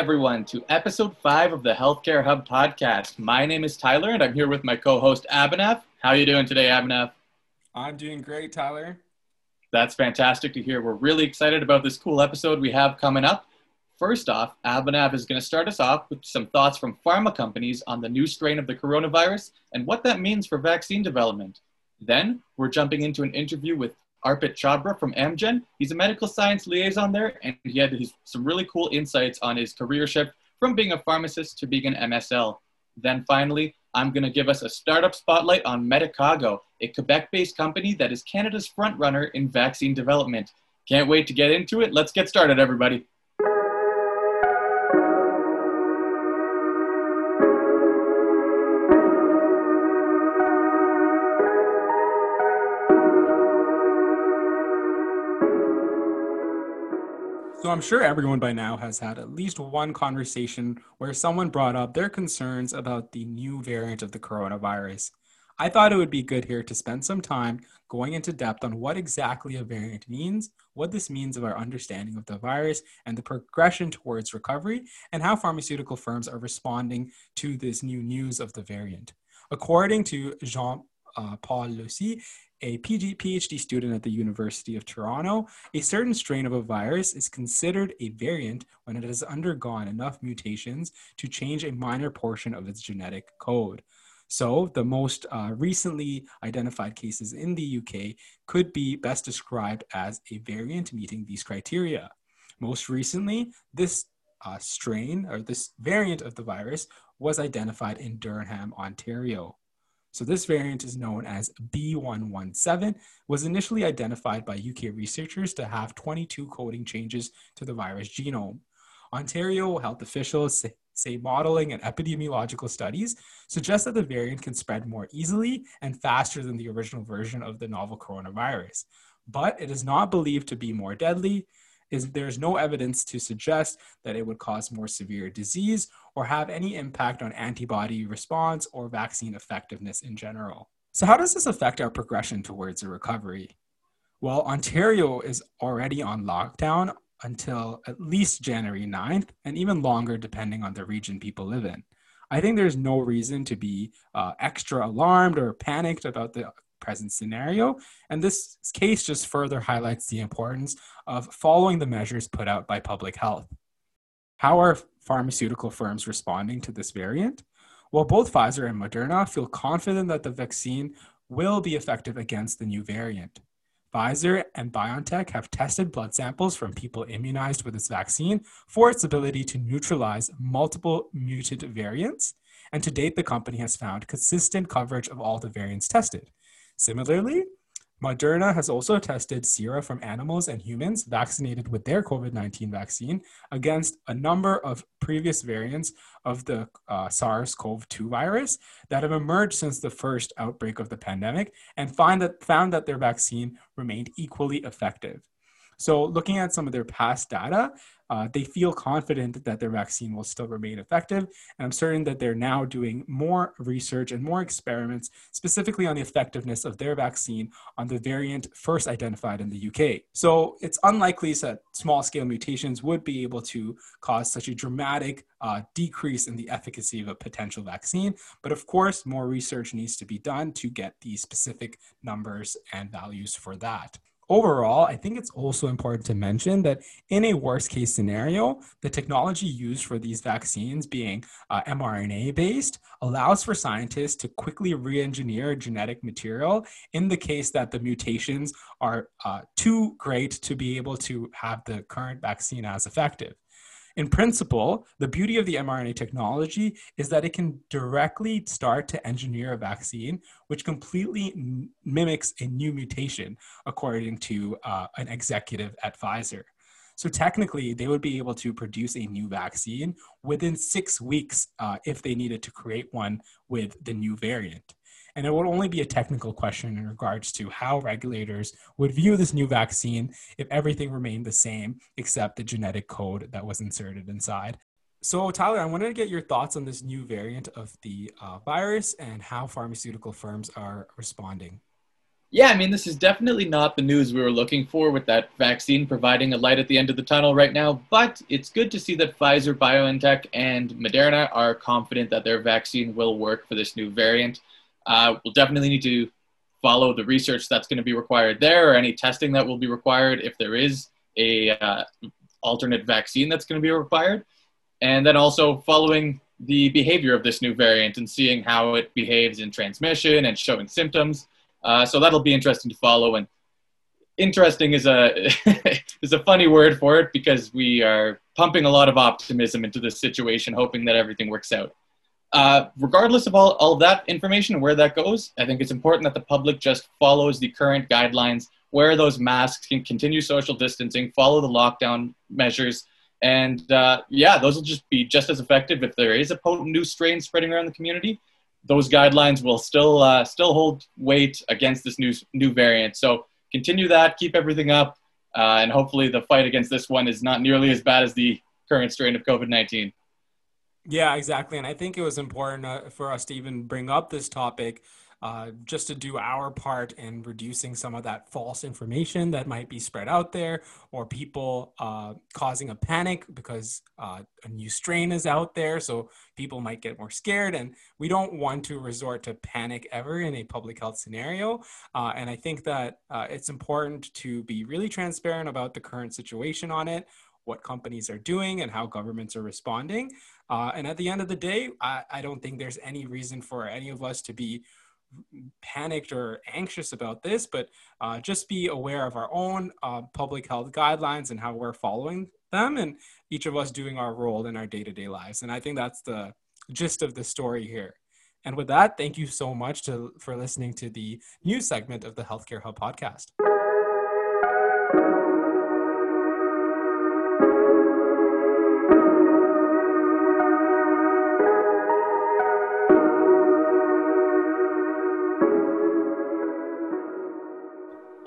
Everyone, to episode five of the Healthcare Hub podcast. My name is Tyler, and I'm here with my co-host Abhinav. How are you doing today, Abhinav? I'm doing great, Tyler. That's fantastic to hear. We're really excited about this cool episode we have coming up. First off, Abhinav is going to start us off with some thoughts from pharma companies on the new strain of the coronavirus and what that means for vaccine development. Then, we're jumping into an interview with Arpit Chhabra from Amgen. He's a medical science liaison there, and he had his, some really cool insights on his career shift from being a pharmacist to being an MSL. Then finally, I'm going to give us a startup spotlight on Medicago, a Quebec-based company that is Canada's frontrunner in vaccine development. Can't wait to get into it. Let's get started, everybody. So I'm sure everyone by now has had at least one conversation where someone brought up their concerns about the new variant of the coronavirus. I thought it would be good here to spend some time going into depth on what exactly a variant means, what this means of our understanding of the virus and the progression towards recovery, and how pharmaceutical firms are responding to this new news of the variant. According to Jean uh, Paul Lucy, a PG, PhD student at the University of Toronto, a certain strain of a virus is considered a variant when it has undergone enough mutations to change a minor portion of its genetic code. So, the most uh, recently identified cases in the UK could be best described as a variant meeting these criteria. Most recently, this uh, strain or this variant of the virus was identified in Durham, Ontario. So this variant is known as B117, was initially identified by UK researchers to have 22 coding changes to the virus genome. Ontario health officials say modeling and epidemiological studies suggest that the variant can spread more easily and faster than the original version of the novel coronavirus. But it is not believed to be more deadly, is there's no evidence to suggest that it would cause more severe disease or have any impact on antibody response or vaccine effectiveness in general. So, how does this affect our progression towards a recovery? Well, Ontario is already on lockdown until at least January 9th, and even longer depending on the region people live in. I think there's no reason to be uh, extra alarmed or panicked about the present scenario. And this case just further highlights the importance of following the measures put out by public health. How are pharmaceutical firms responding to this variant? Well, both Pfizer and Moderna feel confident that the vaccine will be effective against the new variant. Pfizer and BioNTech have tested blood samples from people immunized with this vaccine for its ability to neutralize multiple mutant variants. And to date, the company has found consistent coverage of all the variants tested. Similarly, Moderna has also tested sera from animals and humans vaccinated with their COVID 19 vaccine against a number of previous variants of the uh, SARS CoV 2 virus that have emerged since the first outbreak of the pandemic and find that, found that their vaccine remained equally effective. So, looking at some of their past data, uh, they feel confident that their vaccine will still remain effective. And I'm certain that they're now doing more research and more experiments specifically on the effectiveness of their vaccine on the variant first identified in the UK. So it's unlikely that small scale mutations would be able to cause such a dramatic uh, decrease in the efficacy of a potential vaccine. But of course, more research needs to be done to get the specific numbers and values for that overall, I think it's also important to mention that in a worst case scenario, the technology used for these vaccines, being uh, mRNA based, allows for scientists to quickly re engineer genetic material in the case that the mutations are uh, too great to be able to have the current vaccine as effective. In principle, the beauty of the mRNA technology is that it can directly start to engineer a vaccine which completely m- mimics a new mutation, according to uh, an executive at Pfizer. So technically, they would be able to produce a new vaccine within six weeks uh, if they needed to create one with the new variant. And it would only be a technical question in regards to how regulators would view this new vaccine if everything remained the same except the genetic code that was inserted inside. So, Tyler, I wanted to get your thoughts on this new variant of the uh, virus and how pharmaceutical firms are responding. Yeah, I mean, this is definitely not the news we were looking for with that vaccine providing a light at the end of the tunnel right now, but it's good to see that Pfizer, BioNTech, and Moderna are confident that their vaccine will work for this new variant. Uh, we'll definitely need to follow the research that's going to be required there or any testing that will be required if there is a uh, alternate vaccine that's going to be required. And then also following the behavior of this new variant and seeing how it behaves in transmission and showing symptoms. Uh, so that'll be interesting to follow. And interesting is a is a funny word for it because we are pumping a lot of optimism into this situation, hoping that everything works out. Uh, regardless of all, all that information and where that goes, I think it's important that the public just follows the current guidelines, wear those masks, can continue social distancing, follow the lockdown measures, and uh, yeah, those will just be just as effective if there is a potent new strain spreading around the community those guidelines will still uh, still hold weight against this new new variant. So continue that, keep everything up, uh, and hopefully the fight against this one is not nearly as bad as the current strain of COVID nineteen. Yeah, exactly, and I think it was important uh, for us to even bring up this topic uh, just to do our part in reducing some of that false information that might be spread out there or people uh, causing a panic because uh, a new strain is out there. So people might get more scared. And we don't want to resort to panic ever in a public health scenario. Uh, and I think that uh, it's important to be really transparent about the current situation on it what companies are doing and how governments are responding. Uh, and at the end of the day, I, I, don't think there's any reason for any of us to be panicked or anxious about this, but uh, just be aware of our own uh, public health guidelines and how we're following them, and each of us doing our role in our day to day lives. And I think that's the gist of the story here. And with that, thank you so much to, for listening to the news segment of the Healthcare Hub podcast.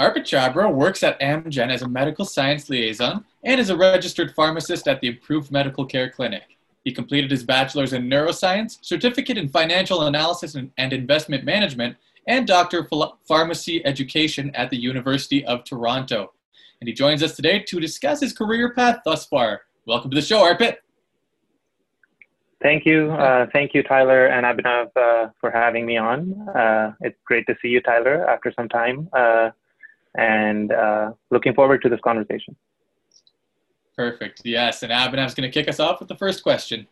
Arpit Chhabra works at Amgen as a medical science liaison and is a registered pharmacist at the Improved Medical Care Clinic. He completed his bachelor's in neuroscience, certificate in financial analysis and, investment management, and doctor of pharmacy education at the University of Toronto. And he joins us today to discuss his career path thus far. Welcome to the show, Arpit. Thank you. Uh, thank you, Tyler and Abhinav, uh, for having me on. Uh, it's great to see you, Tyler, after some time. And uh, looking forward to this conversation. Perfect. Yes. And Abhinav's going to kick us off with the first question.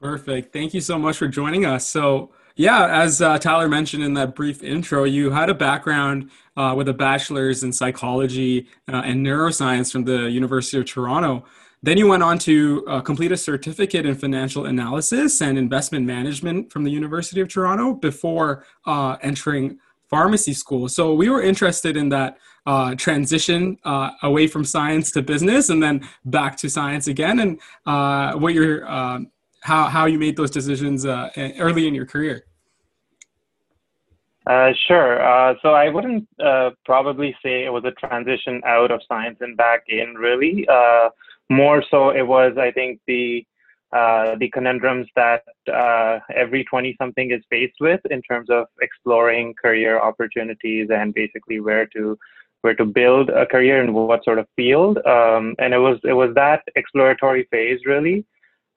Perfect. Thank you so much for joining us. So, yeah, as uh, Tyler mentioned in that brief intro, you had a background uh, with a bachelor's in psychology uh, and neuroscience from the University of Toronto. Then you went on to uh, complete a certificate in financial analysis and investment management from the University of Toronto before uh, entering pharmacy school. So we were interested in that uh, transition uh, away from science to business and then back to science again, and uh, what your um, how how you made those decisions uh, early in your career. Uh, sure. Uh, so I wouldn't probably say it was a transition out of science and back in. Really, more so it was I think the uh, the conundrums that uh, every 20 something is faced with in terms of exploring career opportunities and basically where to where to build a career and what sort of field. Um, and it was it was that exploratory phase really.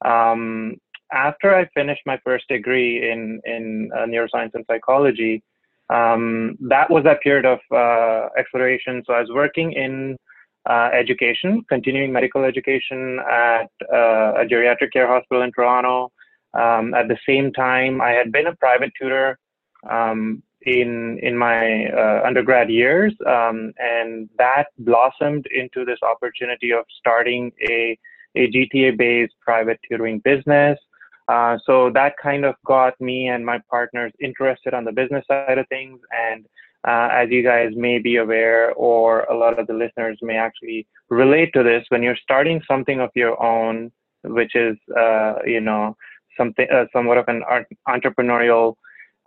Um, after I finished my first degree in in uh, neuroscience and psychology um, that was that period of uh, exploration. So I was working in uh, education, continuing medical education at uh, a geriatric care hospital in Toronto. Um, at the same time, I had been a private tutor um, in in my uh, undergrad years, um, and that blossomed into this opportunity of starting a a GTA-based private tutoring business. Uh, so that kind of got me and my partners interested on the business side of things, and uh, as you guys may be aware, or a lot of the listeners may actually relate to this, when you're starting something of your own, which is, uh, you know, something uh, somewhat of an entrepreneurial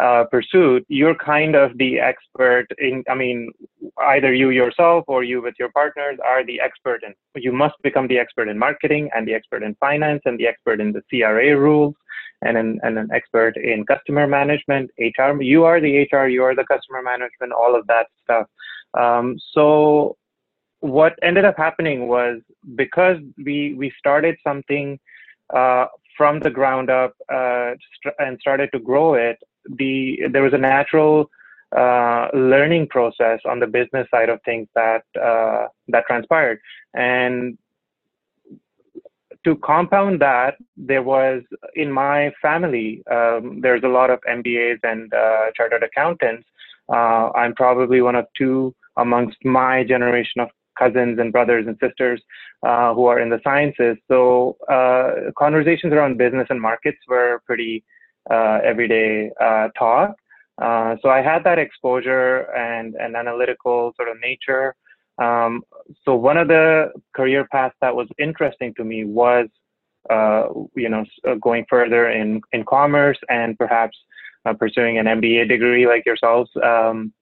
uh, pursuit, you're kind of the expert in. I mean, either you yourself or you with your partners are the expert in. You must become the expert in marketing and the expert in finance and the expert in the CRA rules and an, and an expert in customer management, HR. You are the HR, you are the customer management, all of that stuff. Um, so what ended up happening was because we we started something uh, from the ground up uh, st- and started to grow it, the there was a natural uh, learning process on the business side of things that uh, that transpired. And to compound that, there was in my family, um, there's a lot of MBAs and uh, chartered accountants. Uh, I'm probably one of two amongst my generation of cousins and brothers and sisters uh, who are in the sciences. So uh, conversations around business and markets were pretty uh, everyday uh, talk. So I had that exposure and an analytical sort of nature. Um, so one of the career paths that was interesting to me was, uh, you know, going further in in commerce and perhaps pursuing an MBA degree like yourselves um,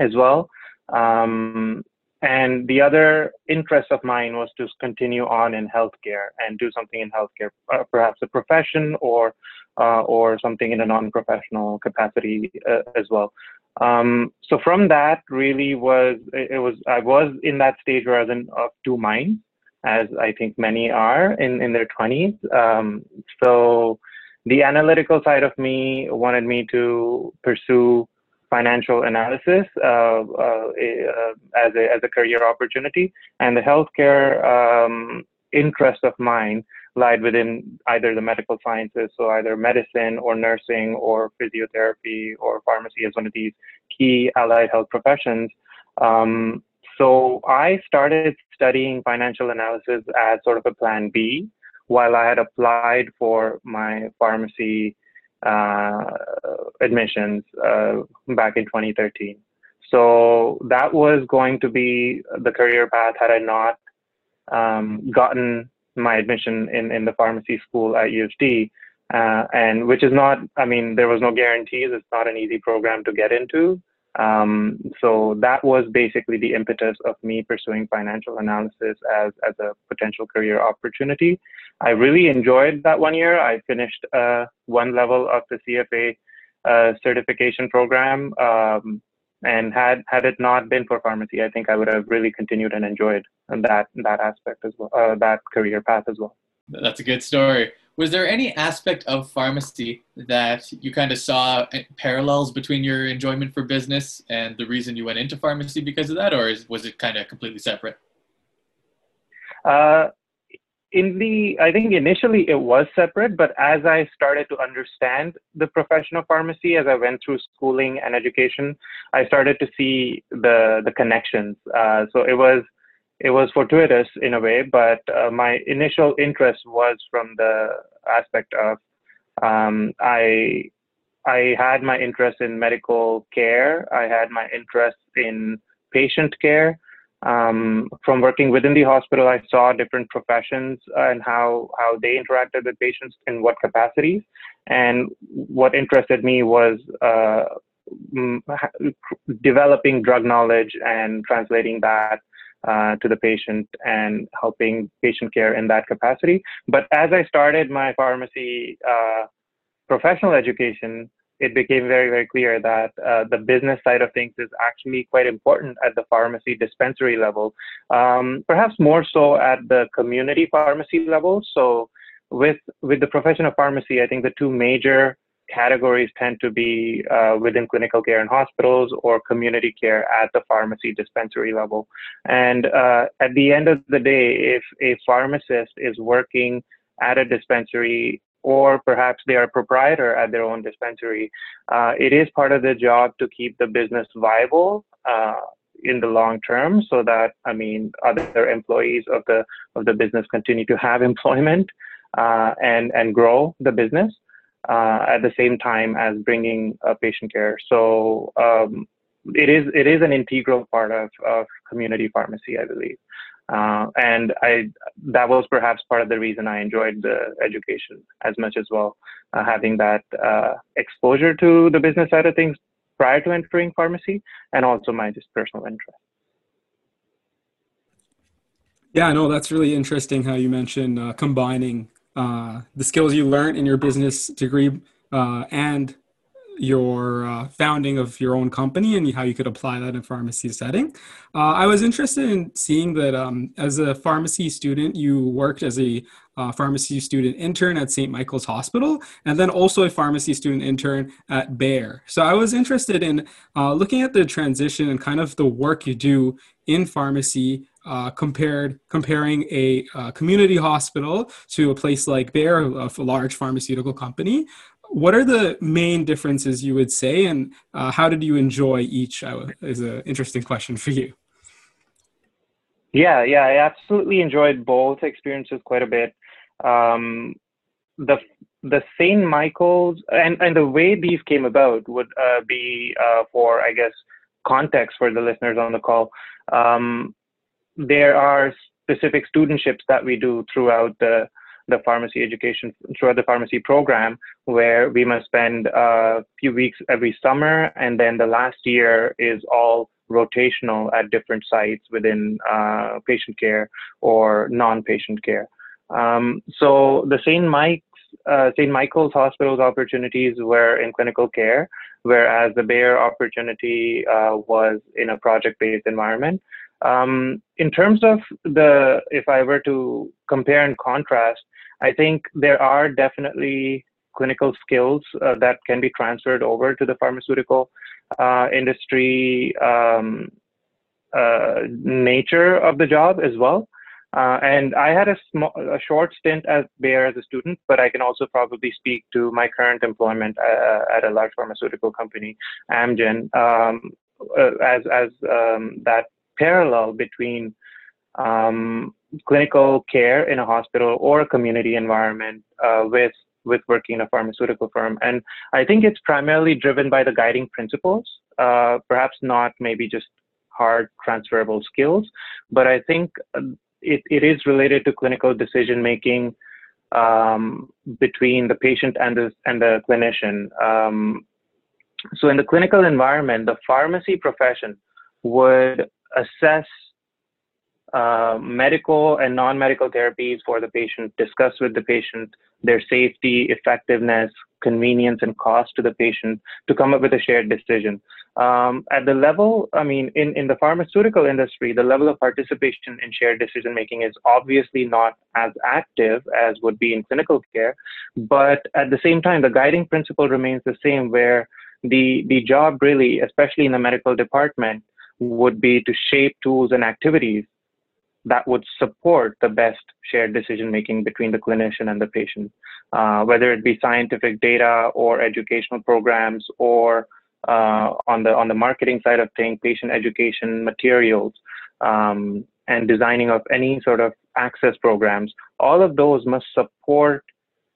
as well. Um, and the other interest of mine was to continue on in healthcare and do something in healthcare, uh, perhaps a profession or uh, or something in a non-professional capacity uh, as well. Um, so from that, really was it was I was in that stage where I was in of two minds, as I think many are in in their 20s. Um, so the analytical side of me wanted me to pursue financial analysis uh, uh, uh, as, a, as a career opportunity. And the healthcare um, interest of mine lied within either the medical sciences, so either medicine or nursing or physiotherapy or pharmacy as one of these key allied health professions. Um, so I started studying financial analysis as sort of a plan B while I had applied for my pharmacy uh, admissions uh, back in 2013. So that was going to be the career path had I not um, gotten my admission in, in the pharmacy school at U of T. Uh, and which is not, I mean, there was no guarantees. It's not an easy program to get into. Um, so that was basically the impetus of me pursuing financial analysis as, as a potential career opportunity. I really enjoyed that one year. I finished uh, one level of the CFA uh, certification program. Um, and had had it not been for pharmacy, I think I would have really continued and enjoyed that that aspect as well, uh, that career path as well. That's a good story was there any aspect of pharmacy that you kind of saw parallels between your enjoyment for business and the reason you went into pharmacy because of that, or is, was it kind of completely separate? Uh, in the, I think initially it was separate, but as I started to understand the profession of pharmacy, as I went through schooling and education, I started to see the the connections. Uh, so it was it was fortuitous in a way, but uh, my initial interest was from the aspect of um, I I had my interest in medical care. I had my interest in patient care. Um, from working within the hospital, I saw different professions and how how they interacted with patients in what capacities. And what interested me was uh, developing drug knowledge and translating that uh, to the patient and helping patient care in that capacity. But as I started my pharmacy uh, professional education, it became very, very clear that uh, the business side of things is actually quite important at the pharmacy dispensary level, um, perhaps more so at the community pharmacy level. So, with with the profession of pharmacy, I think the two major categories tend to be uh, within clinical care in hospitals or community care at the pharmacy dispensary level. And uh, at the end of the day, if a pharmacist is working at a dispensary or perhaps they are a proprietor at their own dispensary, uh, it is part of the job to keep the business viable uh, in the long term so that i mean other employees of the of the business continue to have employment uh, and and grow the business uh, at the same time as bringing uh, patient care. So um, it is it is an integral part of, of community pharmacy, I believe. Uh, and I that was perhaps part of the reason I enjoyed the education as much as well, uh, having that uh, exposure to the business side of things prior to entering pharmacy, and also my just personal interest. Yeah, no, that's really interesting how you mentioned uh, combining uh, the skills you learned in your business degree uh, and your uh, founding of your own company and how you could apply that in a pharmacy setting. Uh, I was interested in seeing that um, as a pharmacy student, you worked as a uh, pharmacy student intern at St. Michael's Hospital, and then also a pharmacy student intern at Bayer. So I was interested in uh, looking at the transition and kind of the work you do in pharmacy uh, compared comparing a uh, community hospital to a place like Bayer, a large pharmaceutical company, what are the main differences you would say, and uh, how did you enjoy each? Uh, is an interesting question for you. Yeah, yeah, I absolutely enjoyed both experiences quite a bit. Um, the the St. Michael's and and the way these came about would uh, be uh, for I guess context for the listeners on the call. Um, there are specific studentships that we do throughout the the pharmacy education throughout the pharmacy program, where we must spend a few weeks every summer, and then the last year is all rotational at different sites within uh, patient care or non-patient care. Um, so the St. Mike's uh, St. Michael's Hospital's opportunities were in clinical care, whereas the Bayer opportunity uh, was in a project-based environment. Um, in terms of the, if I were to compare and contrast, I think there are definitely clinical skills uh, that can be transferred over to the pharmaceutical uh, industry um, uh, nature of the job as well. Uh, and I had a, small, a short stint at Bayer as a student, but I can also probably speak to my current employment uh, at a large pharmaceutical company, Amgen, um, uh, as as um, that parallel between um, clinical care in a hospital or a community environment uh, with with working in a pharmaceutical firm. And I think it's primarily driven by the guiding principles, uh, perhaps not maybe just hard transferable skills, but I think it, it is related to clinical decision making um, between the patient and the, and the clinician. Um, so in the clinical environment, the pharmacy profession would assess uh, medical and non-medical therapies for the patient, discuss with the patient their safety, effectiveness, convenience, and cost to the patient to come up with a shared decision. Um, at the level, I mean, in, in the pharmaceutical industry, the level of participation in shared decision making is obviously not as active as would be in clinical care, but at the same time, the guiding principle remains the same where the, the job really, especially in the medical department, would be to shape tools and activities that would support the best shared decision making between the clinician and the patient, uh, whether it be scientific data or educational programs or uh, on the on the marketing side of things, patient education materials um, and designing of any sort of access programs. All of those must support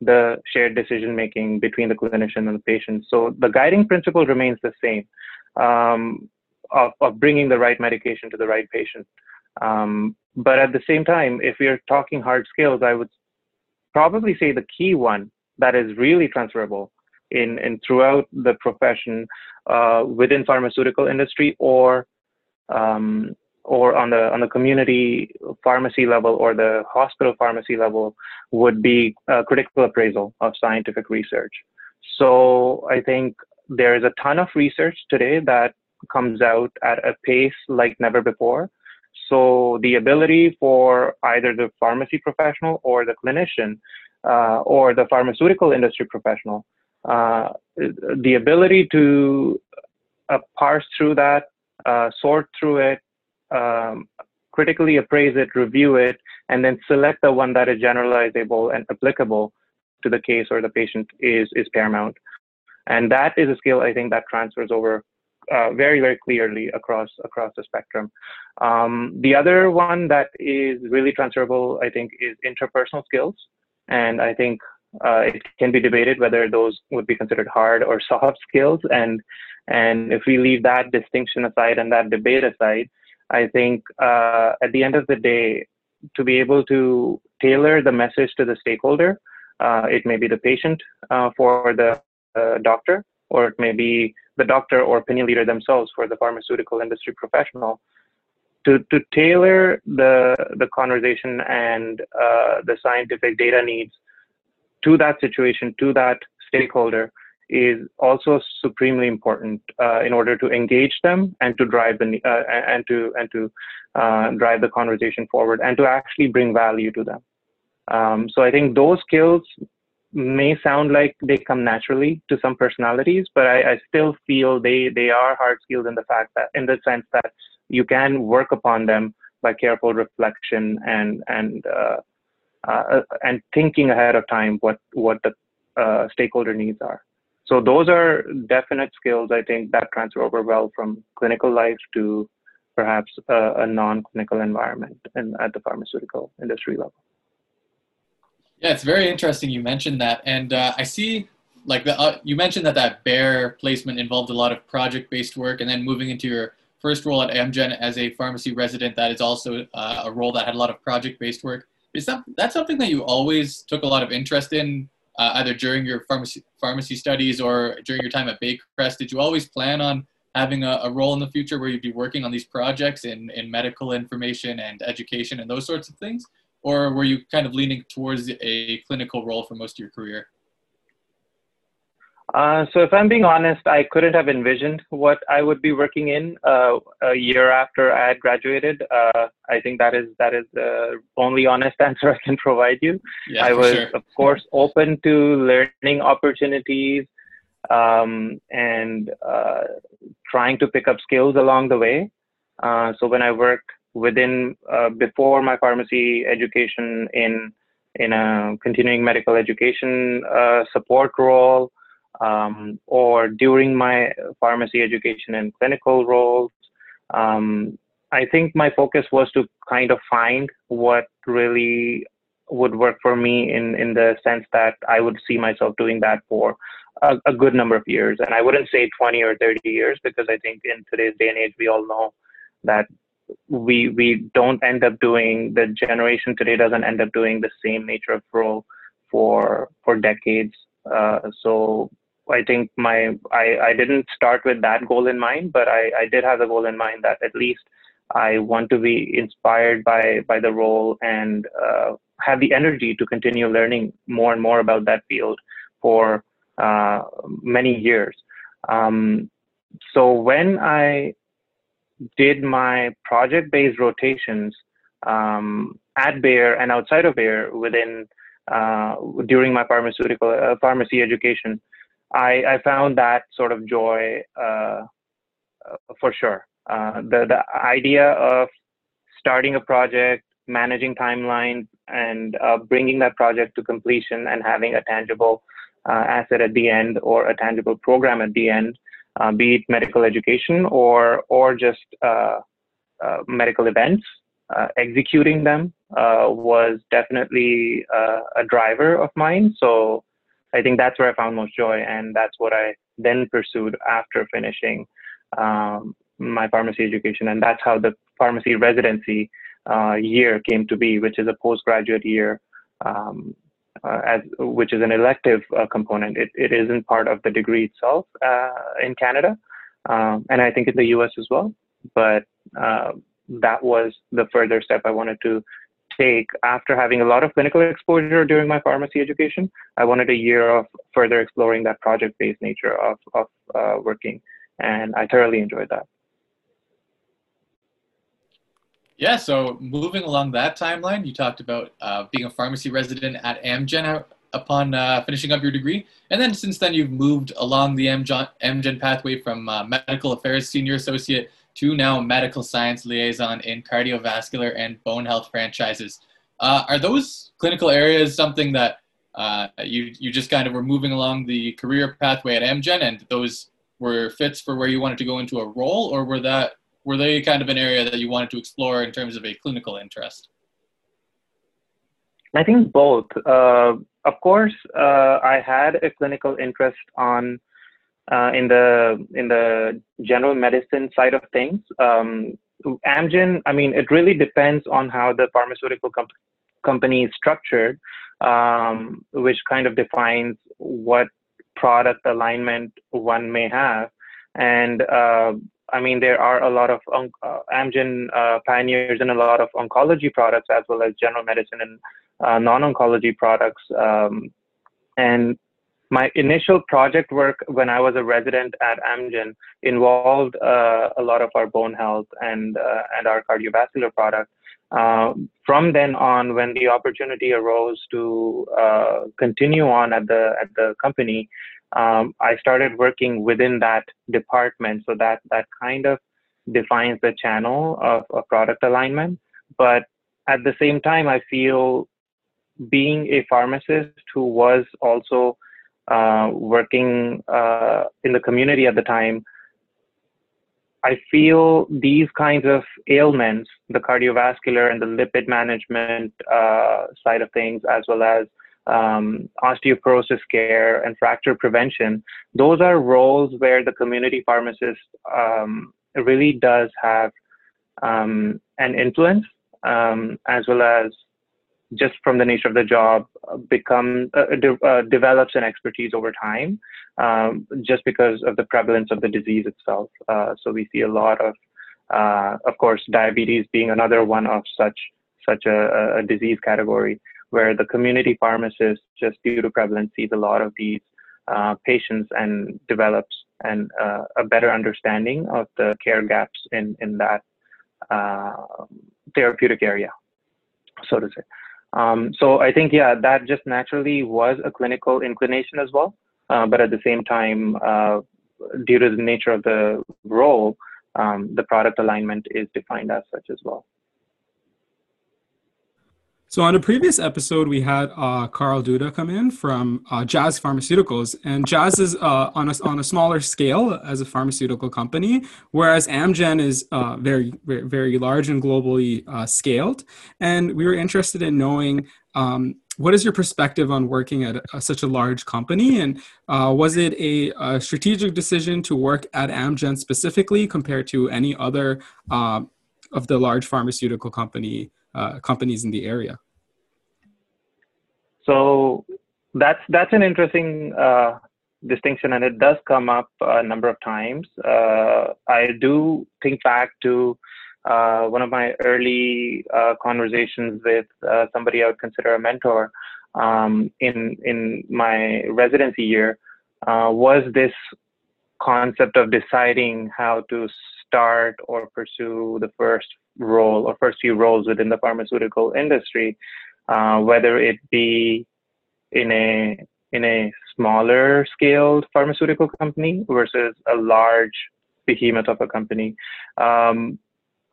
the shared decision making between the clinician and the patient. So the guiding principle remains the same um, of, of bringing the right medication to the right patient. Um, but at the same time, if we're talking hard skills, I would probably say the key one that is really transferable in, in throughout the profession uh, within pharmaceutical industry or um, or on the on the community pharmacy level or the hospital pharmacy level would be critical appraisal of scientific research. So I think there is a ton of research today that comes out at a pace like never before. So the ability for either the pharmacy professional or the clinician uh, or the pharmaceutical industry professional, uh, the ability to uh, parse through that, uh, sort through it, um, critically appraise it, review it, and then select the one that is generalizable and applicable to the case or the patient is is paramount. And that is a skill I think that transfers over uh, very very clearly across across the spectrum. Um, the other one that is really transferable, I think, is interpersonal skills, and I think uh, it can be debated whether those would be considered hard or soft skills. And and if we leave that distinction aside and that debate aside, I think uh, at the end of the day, to be able to tailor the message to the stakeholder, uh, it may be the patient uh, for the uh, doctor, or it may be the doctor or opinion leader themselves for the pharmaceutical industry professional to, to tailor the, the conversation and uh, the scientific data needs to that situation, to that stakeholder, is also supremely important uh, in order to engage them and to drive the uh, and to and to uh, drive the conversation forward and to actually bring value to them. Um, so I think those skills may sound like they come naturally to some personalities, but I, I, still feel they they are hard skills in the fact that in the sense that you can work upon them by careful reflection and and uh, uh, and thinking ahead of time what what the uh, stakeholder needs are. So those are definite skills I think that transfer over well from clinical life to perhaps a, a non-clinical environment and at the pharmaceutical industry level. Yeah, it's very interesting you mentioned that, and uh, I see like the, uh, you mentioned that that Bayer placement involved a lot of project-based work, and then moving into your first role at Amgen as a pharmacy resident, that is also uh, a role that had a lot of project-based work. Is that that's something that you always took a lot of interest in, uh, either during your pharmacy pharmacy studies or during your time at Baycrest? Did you always plan on having a, a, role in the future where you'd be working on these projects in, in medical information and education and those sorts of things? Or were you kind of leaning towards a clinical role for most of your career? Uh, so if I'm being honest, I couldn't have envisioned what I would be working in uh, a year after I had graduated. Uh, I think that is that is the only honest answer I can provide you. Yeah, I was, sure. of course, open to learning opportunities um, and uh, trying to pick up skills along the way. Uh, so when I worked within uh, before my pharmacy education in in a continuing medical education support role um, or during my pharmacy education and clinical roles. Um, I think my focus was to kind of find what really would work for me in, in the sense that I would see myself doing that for a, a, good number of years. And I wouldn't say 20 or 30 years because I think in today's day and age, we all know that we we don't end up doing the generation today doesn't end up doing the same nature of role for for decades. Uh, so I think my I, I didn't start with that goal in mind, but I, I did have the goal in mind that at least I want to be inspired by by the role and uh, have the energy to continue learning more and more about that field for uh, many years. Um, so when I did my project-based rotations um, at Bayer and outside of Bayer within uh, during my pharmaceutical uh, pharmacy education, I, I found that sort of joy uh, for sure. Uh, the the idea of starting a project, managing timelines, and uh, bringing that project to completion, and having a tangible uh, asset at the end or a tangible program at the end, uh, be it medical education or or just medical events. executing them was definitely a driver of mine. So I think that's where I found most joy, and that's what I then pursued after finishing um, my pharmacy education, and that's how the pharmacy residency uh, year came to be, which is a postgraduate year, um, uh, as which is an elective uh, component. It, it isn't part of the degree itself uh, in Canada, um, and I think in the U.S. as well. But uh, that was the further step I wanted to take after having a lot of clinical exposure during my pharmacy education. I wanted a year of further exploring that project based nature of, of uh, working, and I thoroughly enjoyed that. Yeah, so moving along that timeline, you talked about uh, being a pharmacy resident at Amgen upon uh, finishing up your degree. And then since then, you've moved along the Amgen, Amgen pathway from uh, medical affairs senior associate to now medical science liaison in cardiovascular and bone health franchises. Uh, are those clinical areas something that uh, you you just kind of were moving along the career pathway at Amgen, and those were fits for where you wanted to go into a role, or were that were they kind of an area that you wanted to explore in terms of a clinical interest? I think both. Uh, of course, uh, I had a clinical interest on uh, in the in the general medicine side of things. Um, Amgen, I mean, it really depends on how the pharmaceutical comp- company is structured, um, which kind of defines what product alignment one may have. And uh, I mean, there are a lot of um, uh, Amgen uh, pioneers in a lot of oncology products as well as general medicine and uh, non-oncology products. Um, and my initial project work when I was a resident at Amgen involved uh, a lot of our bone health and uh, and our cardiovascular product. Uh, from then on, when the opportunity arose to uh, continue on at the at the company, um, I started working within that department. So that that kind of defines the channel of, of product alignment. But at the same time, I feel being a pharmacist who was also uh, working uh, in the community at the time, I feel these kinds of ailments, the cardiovascular and the lipid management uh, side of things, as well as um, osteoporosis care and fracture prevention, those are roles where the community pharmacist um, really does have um, an influence, um, as well as just from the nature of the job, uh, become uh, de- uh, develops an expertise over time, um, just because of the prevalence of the disease itself. Uh, so we see a lot of, uh, of course, diabetes being another one of such such a, a, disease category where the community pharmacist, just due to prevalence, sees a lot of these uh, patients and develops and a better understanding of the care gaps in in that therapeutic area, so to say. Um, so I think, yeah, that just naturally was a clinical inclination as well. Uh, but at the same time, uh, due to the nature of the role, um, the product alignment is defined as such as well. So on a previous episode, we had uh, Carl Duda come in from uh, Jazz Pharmaceuticals, and Jazz is uh, on a on a smaller scale as a pharmaceutical company, whereas Amgen is uh, very, very very large and globally uh, scaled. And we were interested in knowing um, what is your perspective on working at a, such a large company, and uh, was it a, a, strategic decision to work at Amgen specifically compared to any other of the large pharmaceutical company? Uh, companies in the area. So that's that's an interesting uh, distinction, and it does come up a number of times. Uh, I do think back to uh, one of my early uh, conversations with uh, somebody I would consider a mentor um, in in my residency year. was this concept of deciding how to start or pursue the first role or first few roles within the pharmaceutical industry, uh, whether it be in a in a smaller scaled pharmaceutical company versus a large behemoth of a company. Um,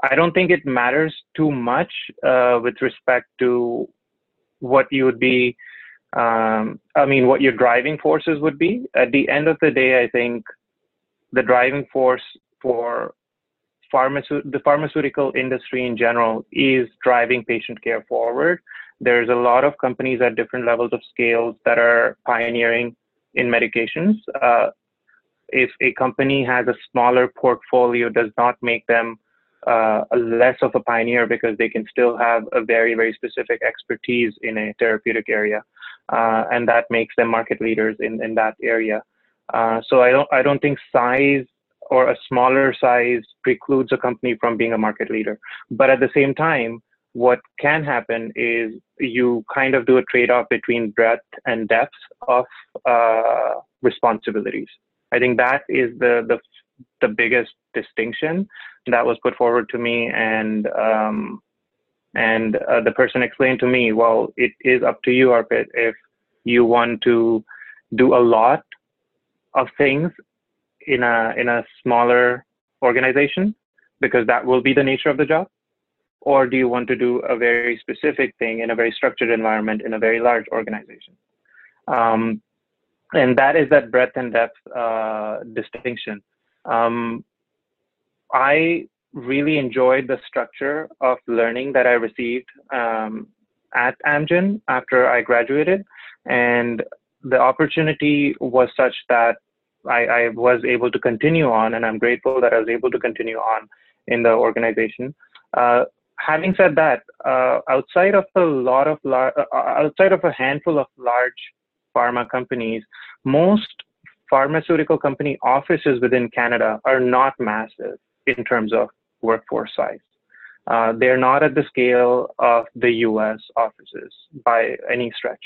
I don't think it matters too much uh, with respect to what you would be. Um, I mean, what your driving forces would be. At the end of the day, I think the driving force for pharmace- the pharmaceutical industry in general is driving patient care forward. There's a lot of companies at different levels of scales that are pioneering in medications. Uh, if a company has a smaller portfolio, does not make them uh, less of a pioneer because they can still have a very, very specific expertise in a therapeutic area, uh, and that makes them market leaders in, in that area. Uh, so I don't I don't think size or a smaller size precludes a company from being a market leader. But at the same time, what can happen is you kind of do a trade off between breadth and depth of uh, responsibilities. I think that is the, the, the biggest distinction that was put forward to me. And, um, and uh, the person explained to me, well, it is up to you, Arpit, if you want to do a lot of things in a in a smaller organization because that will be the nature of the job? Or do you want to do a very specific thing in a very structured environment in a very large organization? Um, and that is that breadth and depth uh, distinction. Um, i really enjoyed the structure of learning that i received um, at amgen after i graduated. And the opportunity was such that I, I was able to continue on, and I'm grateful that I was able to continue on in the organization. Uh, having said that, uh, outside of a lot of lar- uh, outside of a handful of large pharma companies, most pharmaceutical company offices within Canada are not massive in terms of workforce size. Uh, they're not at the scale of the US offices by any stretch.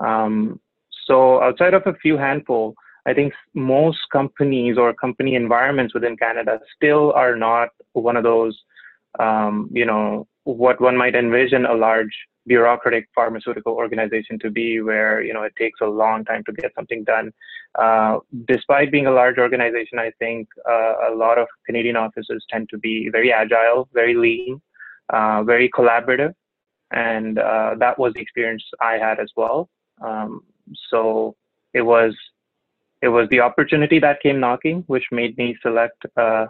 Um, so outside of a few handful, I think most companies or company environments within Canada still are not one of those, um, you know, what one might envision a large bureaucratic pharmaceutical organization to be, where you know it takes a long time to get something done. Uh, despite being a large organization, I think uh, a lot of Canadian offices tend to be very agile, very lean, uh, very collaborative, and uh, that was the experience I had as well. Um, so it was it was the opportunity that came knocking, which made me select uh,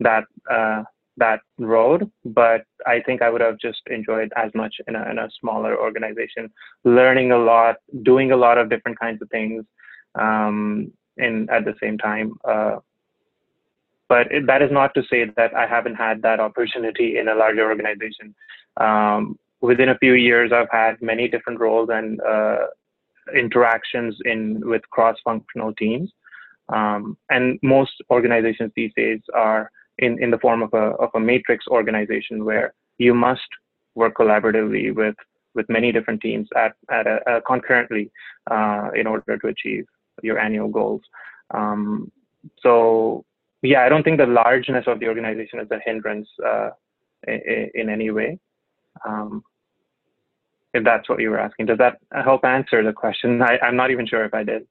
that uh, that road. But I think I would have just enjoyed as much in a, in a smaller organization, learning a lot, doing a lot of different kinds of things, um, at the same time. Uh, but it, that is not to say that I haven't had that opportunity in a larger organization. Um, within a few years, I've had many different roles and uh, interactions in with cross-functional teams. Um, and most organizations these days are in, in the form of a, of a matrix organization where you must work collaboratively with, with many different teams at, at a, a concurrently uh, in order to achieve your annual goals. Um, so yeah, I don't think the largeness of the organization is a hindrance uh, in, in, any way. Um, if that's what you were asking. Does that help answer the question? I, I'm not even sure if I did.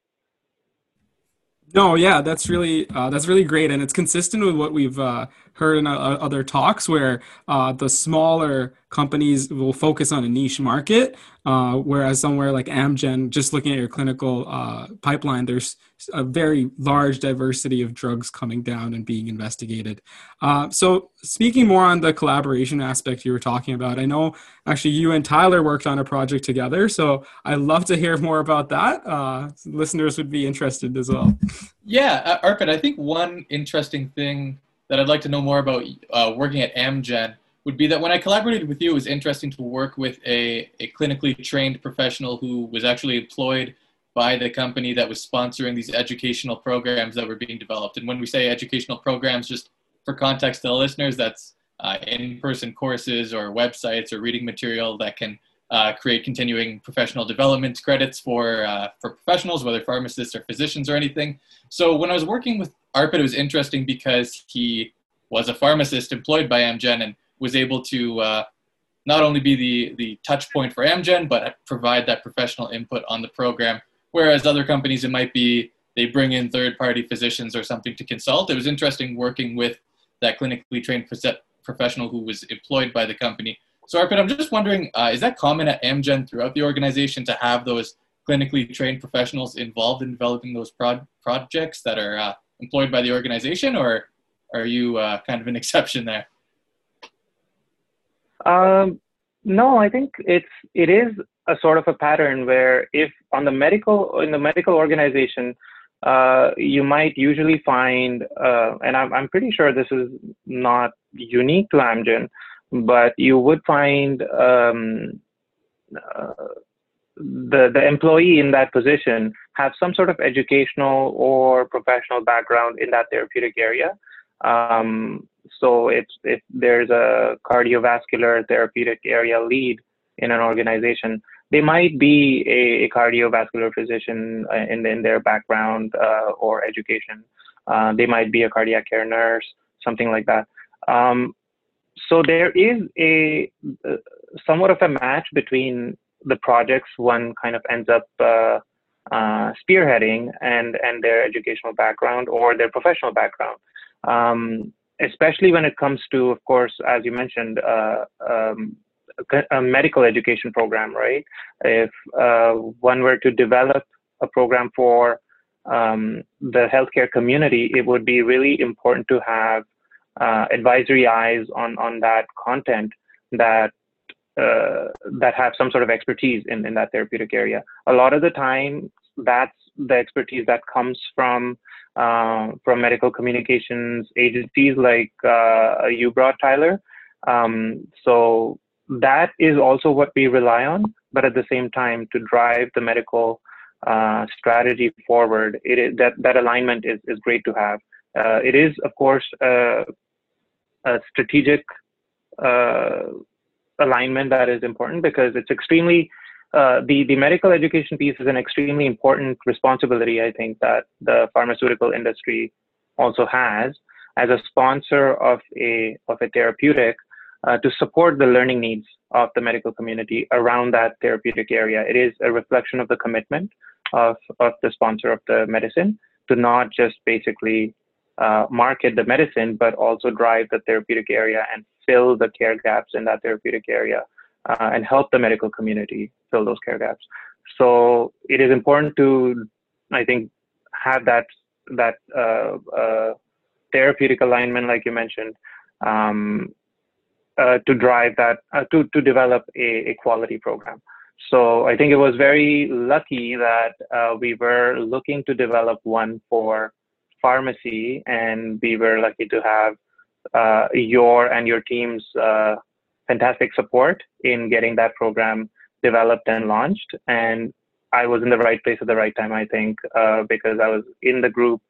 No, yeah, that's really uh, that's really great, and it's consistent with what we've uh, heard in uh, other talks, where uh, the smaller companies will focus on a niche market, uh, whereas somewhere like Amgen, just looking at your clinical uh, pipeline, there's a very large diversity of drugs coming down and being investigated. Uh, so, speaking more on the collaboration aspect you were talking about, I know actually you and Tyler worked on a project together, so I'd love to hear more about that. Uh, listeners would be interested as well. Yeah, uh, Arpit, I think one interesting thing that I'd like to know more about uh, working at Amgen would be that when I collaborated with you, it was interesting to work with a, a clinically trained professional who was actually employed by the company that was sponsoring these educational programs that were being developed. And when we say educational programs, just for context to the listeners, that's uh, in-person courses or websites or reading material that can uh, create continuing professional development credits for uh, for professionals, whether pharmacists or physicians or anything. So when I was working with Arpit, it was interesting because he was a pharmacist employed by Amgen and was able to uh, not only be the, the touch point for Amgen, but provide that professional input on the program. Whereas other companies, it might be they bring in third party physicians or something to consult. It was interesting working with that clinically trained professional who was employed by the company. So, Arpit, I'm just wondering uh, is that common at Amgen throughout the organization to have those clinically trained professionals involved in developing those prod- projects that are uh, employed by the organization, or are you uh, kind of an exception there? Um, no, I think it's it is a sort of a pattern where if on the medical in the medical organization, uh, you might usually find, uh, and I'm I'm pretty sure this is not unique to Amgen, but you would find um, uh, the the employee in that position have some sort of educational or professional background in that therapeutic area. Um, so it's if there's a cardiovascular therapeutic area lead in an organization, they might be a, a cardiovascular physician uh, in, in their background uh, or education. Uh, they might be a cardiac care nurse, something like that. Um, so there is a uh, somewhat of a match between the projects one kind of ends up uh, uh, spearheading and and their educational background or their professional background. Um, especially when it comes to, of course, as you mentioned, uh, um, a, medical education program, right? If uh, one were to develop a program for um, the healthcare community, it would be really important to have uh, advisory eyes on on that content that uh, that have some sort of expertise in, in that therapeutic area. A lot of the time, that's the expertise that comes from from medical communications agencies like uh, you brought, Tyler. Um, so that is also what we rely on, but at the same time, to drive the medical uh, strategy forward, it is, that that alignment is is great to have. Uh, it is, of course, a strategic uh, alignment that is important because it's extremely uh, the the medical education piece is an extremely important responsibility. I think that the pharmaceutical industry also has as a sponsor of a of a therapeutic uh, to support the learning needs of the medical community around that therapeutic area. It is a reflection of the commitment of of the sponsor of the medicine to not just basically uh, market the medicine, but also drive the therapeutic area and fill the care gaps in that therapeutic area uh, and help the medical community fill those care gaps. So it is important to, I think, have that that uh, uh, therapeutic alignment, like you mentioned, um, uh, to drive that uh, to to develop a, a, quality program. So I think it was very lucky that we were looking to develop one for pharmacy, and we were lucky to have uh, your and your team's uh, fantastic support in getting that program developed and launched. And I was in the right place at the right time, I think, uh, because I was in the group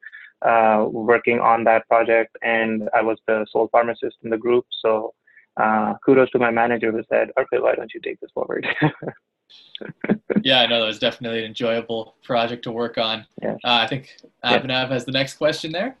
uh, working on that project, and I was the sole pharmacist in the group. So uh, kudos to my manager who said, "Okay, why don't you take this forward?" yeah, I know that was definitely an enjoyable project to work on. Yeah. Uh, I think Abhinav yeah. has the next question there.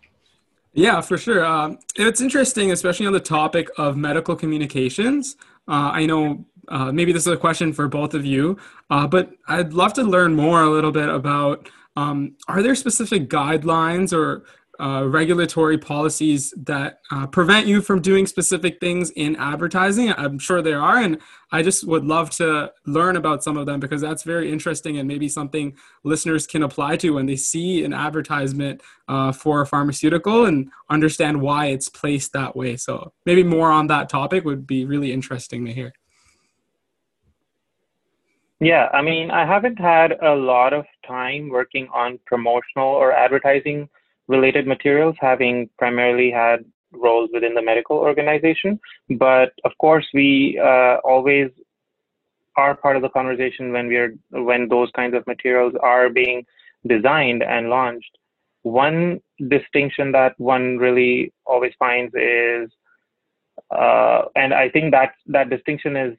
Yeah, for sure. Um, it's interesting, especially on the topic of medical communications. Uh, I know uh, maybe this is a question for both of you, uh, but I'd love to learn more a little bit about um, are there specific guidelines or uh, regulatory policies that uh, prevent you from doing specific things in advertising. I'm sure there are, and I just would love to learn about some of them because that's very interesting and maybe something listeners can apply to when they see an advertisement uh, for a pharmaceutical and understand why it's placed that way. So maybe more on that topic would be really interesting to hear. Yeah, I mean, I haven't had a lot of time working on promotional or advertising related materials, having primarily had roles within the medical organization. But of course, we uh, always are part of the conversation when we're when those kinds of materials are being designed and launched. One distinction that one really always finds is, uh, and I think that that distinction is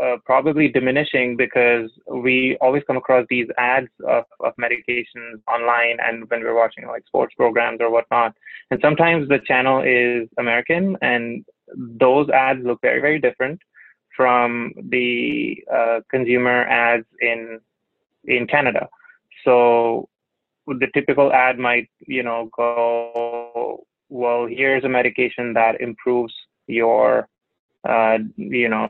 uh, probably diminishing because we always come across these ads of, of medications online and when we're watching like sports programs or whatnot. And sometimes the channel is American and those ads look very, very different from the uh, consumer ads in in Canada. So the typical ad might, you know, go, well, here's a medication that improves your, uh, you know,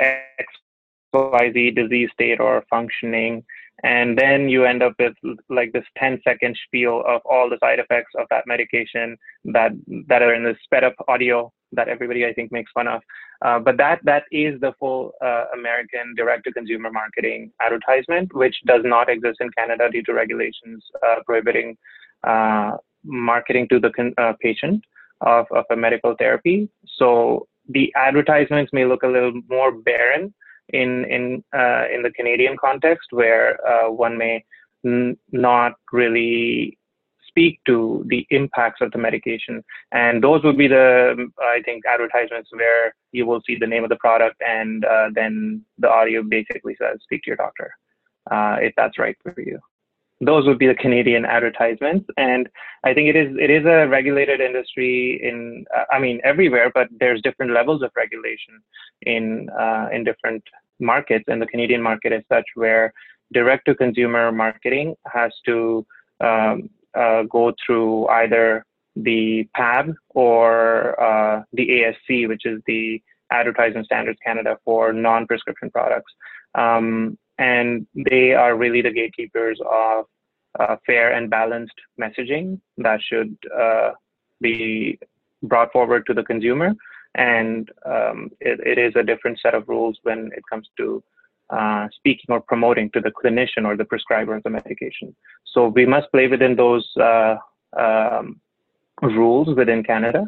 XYZ disease state or functioning. And then you end up with like this 10 second spiel of all the side effects of that medication that, that are in the sped up audio that everybody I think makes fun of. Uh, but that that is the full uh, American direct to consumer marketing advertisement, which does not exist in Canada due to regulations uh, prohibiting uh, marketing to the con- uh, patient of, of a medical therapy. So the advertisements may look a little more barren in in uh, in the Canadian context, where uh, one may n- not really speak to the impacts of the medication, and those would be the I think advertisements where you will see the name of the product, and uh, then the audio basically says "speak to your doctor" uh, if that's right for you those would be the Canadian advertisements. And I think it is it is a regulated industry in uh, I mean everywhere, but there's different levels of regulation in uh, in different markets. And the Canadian market is such where direct to consumer marketing has to um, uh, go through either the PAB or uh, the ASC, which is the Advertising Standards Canada for non-prescription products. Um, and they are really the gatekeepers of uh, fair and balanced messaging that should uh, be brought forward to the consumer. And um, it, it is a different set of rules when it comes to uh, speaking or promoting to the clinician or the prescriber of the medication. So we must play within those uh, um, rules within Canada.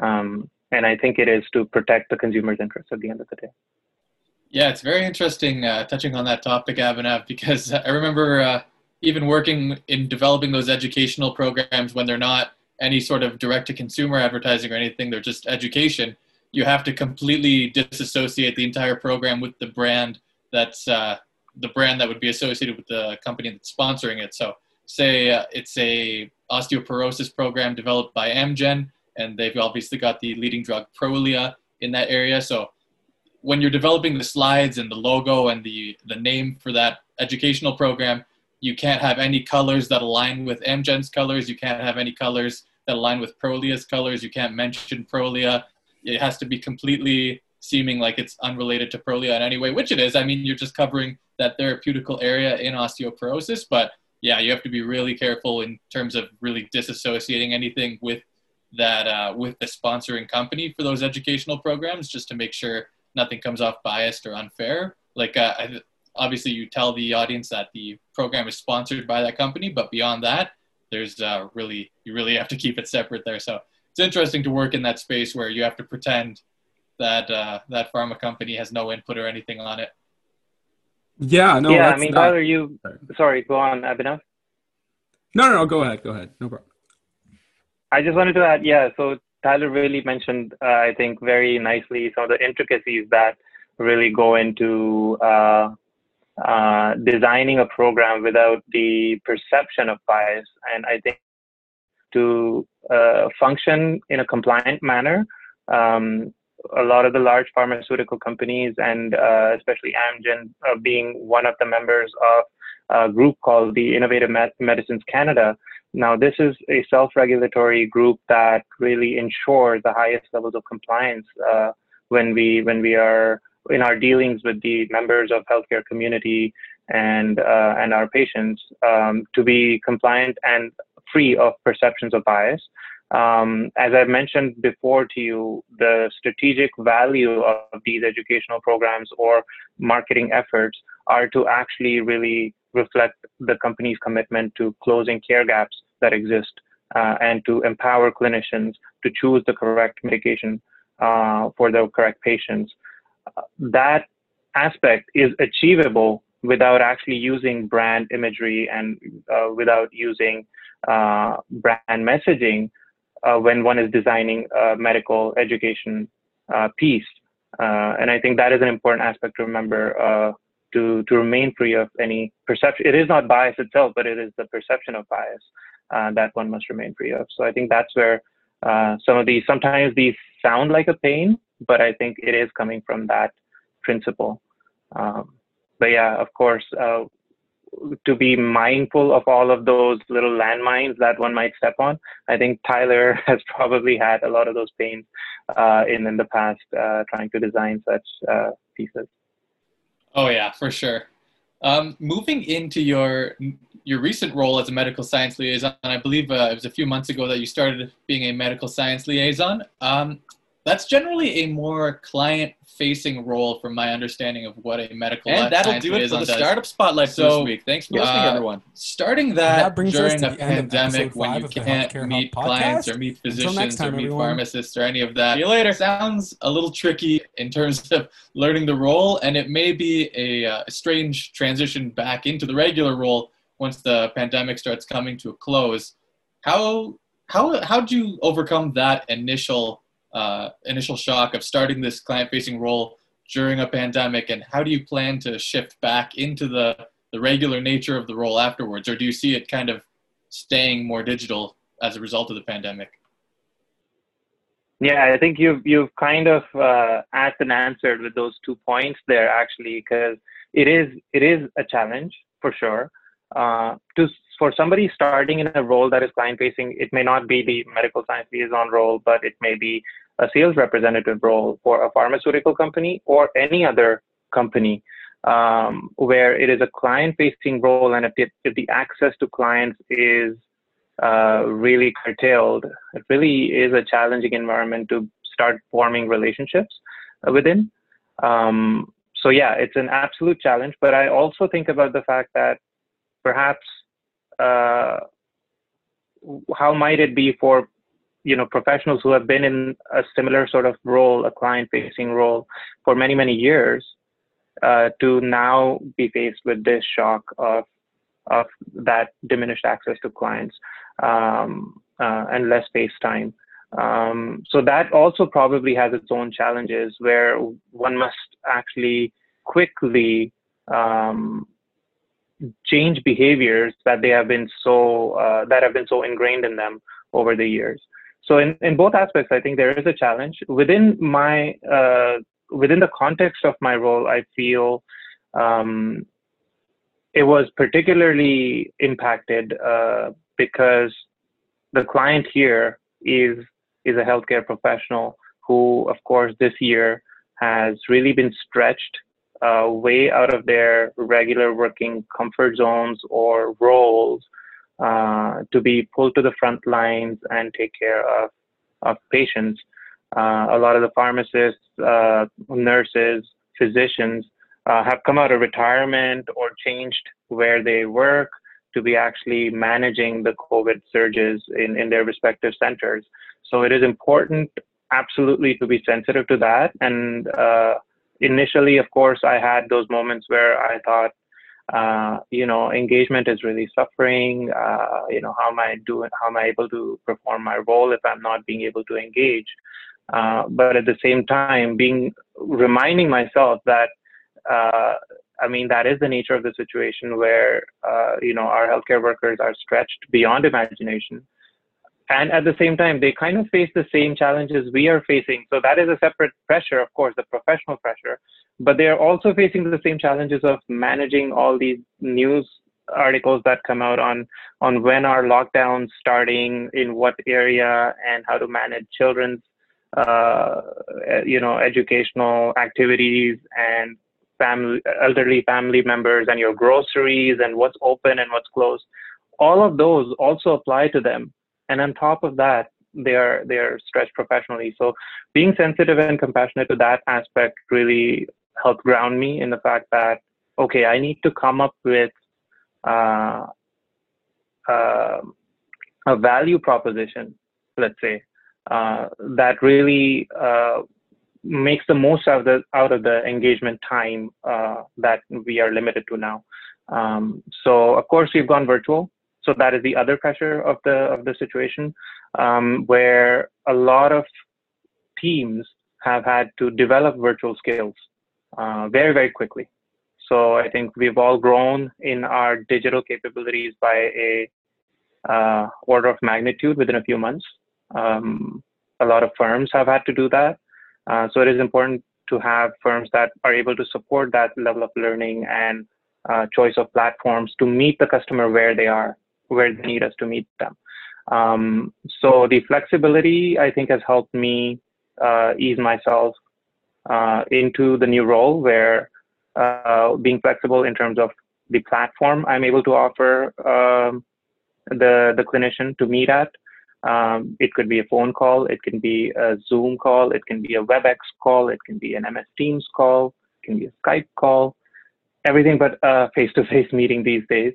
Um, and I think it is to protect the consumer's interests at the end of the day. Yeah, it's very interesting uh, touching on that topic, Abhinav, because I remember uh, even working in developing those educational programs when they're not any sort of direct to consumer advertising or anything, they're just education. You have to completely disassociate the entire program with the brand that's uh, the brand that would be associated with the company that's sponsoring it. So say uh, it's a osteoporosis program developed by Amgen, and they've obviously got the leading drug Prolia in that area. So when you're developing the slides and the logo and the the name for that educational program, you can't have any colors that align with Amgen's colors. You can't have any colors that align with Prolia's colors. You can't mention Prolia. It has to be completely seeming like it's unrelated to Prolia in any way, which it is. I mean, you're just covering that therapeutical area in osteoporosis, but yeah, you have to be really careful in terms of really disassociating anything with that uh, with the sponsoring company for those educational programs, just to make sure nothing comes off biased or unfair. Like uh, obviously, you tell the audience that the program is sponsored by that company, but beyond that, there's uh, really you really have to keep it separate there. So it's interesting to work in that space where you have to pretend that uh, that pharma company has no input or anything on it. Yeah, no. Yeah, I mean, not... Tyler, you. Sorry, go on, Abhinav. No, no, no. Go ahead. Go ahead. No problem. I just wanted to add, yeah. So Tyler really mentioned, uh, I think, very nicely some of the intricacies that really go into uh, uh, designing a program without the perception of bias. And I think to uh, function in a compliant manner, um, a lot of the large pharmaceutical companies and uh, especially Amgen being one of the members of a group called the Innovative Medicines Canada. Now, this is a self-regulatory group that really ensures the highest levels of compliance uh, when we when we are in our dealings with the members of healthcare community and uh, and our patients um, to be compliant and free of perceptions of bias. Um, as I mentioned before to you, the strategic value of these educational programs or marketing efforts are to actually really reflect the company's commitment to closing care gaps that exist uh, and to empower clinicians to choose the correct medication uh, for the correct patients. That aspect is achievable without actually using brand imagery and uh, without using uh, brand messaging when one is designing a medical education uh, piece. Uh, and I think that is an important aspect to remember uh, to, to remain free of any perception. It is not bias itself, but it is the perception of bias uh, that one must remain free of. So I think that's where uh, some of these, sometimes these sound like a pain, but I think it is coming from that principle. Um, but yeah, of course, to be mindful of all of those little landmines that one might step on. I think Tyler has probably had a lot of those pains uh, in in the past uh, trying to design such uh, pieces. Oh yeah, for sure. Um, moving into your your recent role as a medical science liaison, I believe uh, it was a few months ago that you started being a medical science liaison. Um, that's generally a more client facing role from my understanding of what a medical and that'll do it for the startup spotlight so, this week. Thanks for uh, listening everyone. starting that, that during a pandemic when you can't meet clients or meet physicians time, or meet everyone. pharmacists or any of that See you later. sounds a little tricky in terms of learning the role and it may be a, uh, a strange transition back into the regular role once the pandemic starts coming to a close. How how how did you overcome that initial uh, initial shock of starting this client facing role during a pandemic and how do you plan to shift back into the, the regular nature of the role afterwards? Or do you see it kind of staying more digital as a result of the pandemic? Yeah i think you've you've kind of uh, asked and answered with those two points there actually because it is it is a challenge for sure. Uh, to for somebody starting in a role that is client facing, it may not be the medical science liaison role, but it may be a sales representative role for a pharmaceutical company or any other company um, where it is a client facing role. And if, it, if the access to clients is uh, really curtailed, it really is a challenging environment to start forming relationships within. Um, so, yeah, it's an absolute challenge. But I also think about the fact that perhaps uh, how might it be for you know professionals who have been in a similar sort of role, a client-facing role, for many many years, uh, to now be faced with this shock of of that diminished access to clients um, uh, and less face time. Um, so that also probably has its own challenges where one must actually quickly um, change behaviors that they have been so uh, that have been so ingrained in them over the years. So in, in both aspects, I think there is a challenge within my uh, within the context of my role. I feel um, it was particularly impacted uh, because the client here is is a healthcare professional who, of course, this year has really been stretched uh, way out of their regular working comfort zones or roles uh, to be pulled to the front lines and take care of, of patients. Uh, a lot of the pharmacists, uh, nurses, physicians uh, have come out of retirement or changed where they work to be actually managing the COVID surges in, in their respective centers. So it is important, absolutely, to be sensitive to that. And uh, initially, of course, I had those moments where I thought, uh, you know, engagement is really suffering. Uh, you know, how am I doing? How am I able to perform my role if I'm not being able to engage? Uh, but at the same time, being reminding myself that uh, I mean, that is the nature of the situation where, uh, you know, our healthcare workers are stretched beyond imagination. And at the same time, they kind of face the same challenges we are facing. So that is a separate pressure, of course, the professional pressure. But they are also facing the same challenges of managing all these news articles that come out on on when are lockdowns starting, in what area, and how to manage children's, uh, you know, educational activities and family, elderly family members and your groceries and what's open and what's closed. All of those also apply to them. And on top of that, they are they are stretched professionally. So being sensitive and compassionate to that aspect really helped ground me in the fact that okay, I need to come up with uh, uh, a value proposition, let's say, uh, that really uh, makes the most out of the out of the engagement time uh, that we are limited to now. Um, so of course we've gone virtual. So that is the other pressure of the of the situation, um, where a lot of teams have had to develop virtual skills uh, very very quickly. So I think we've all grown in our digital capabilities by a uh, order of magnitude within a few months. Um, a lot of firms have had to do that. Uh, so it is important to have firms that are able to support that level of learning and uh, choice of platforms to meet the customer where they are, where they need us to meet them. Um, so the flexibility, I think, has helped me uh, ease myself uh, into the new role where uh, being flexible in terms of the platform I'm able to offer um, the, the clinician to meet at, um, it could be a phone call, it can be a Zoom call, it can be a WebEx call, it can be an MS Teams call, it can be a Skype call, everything but a face-to-face meeting these days.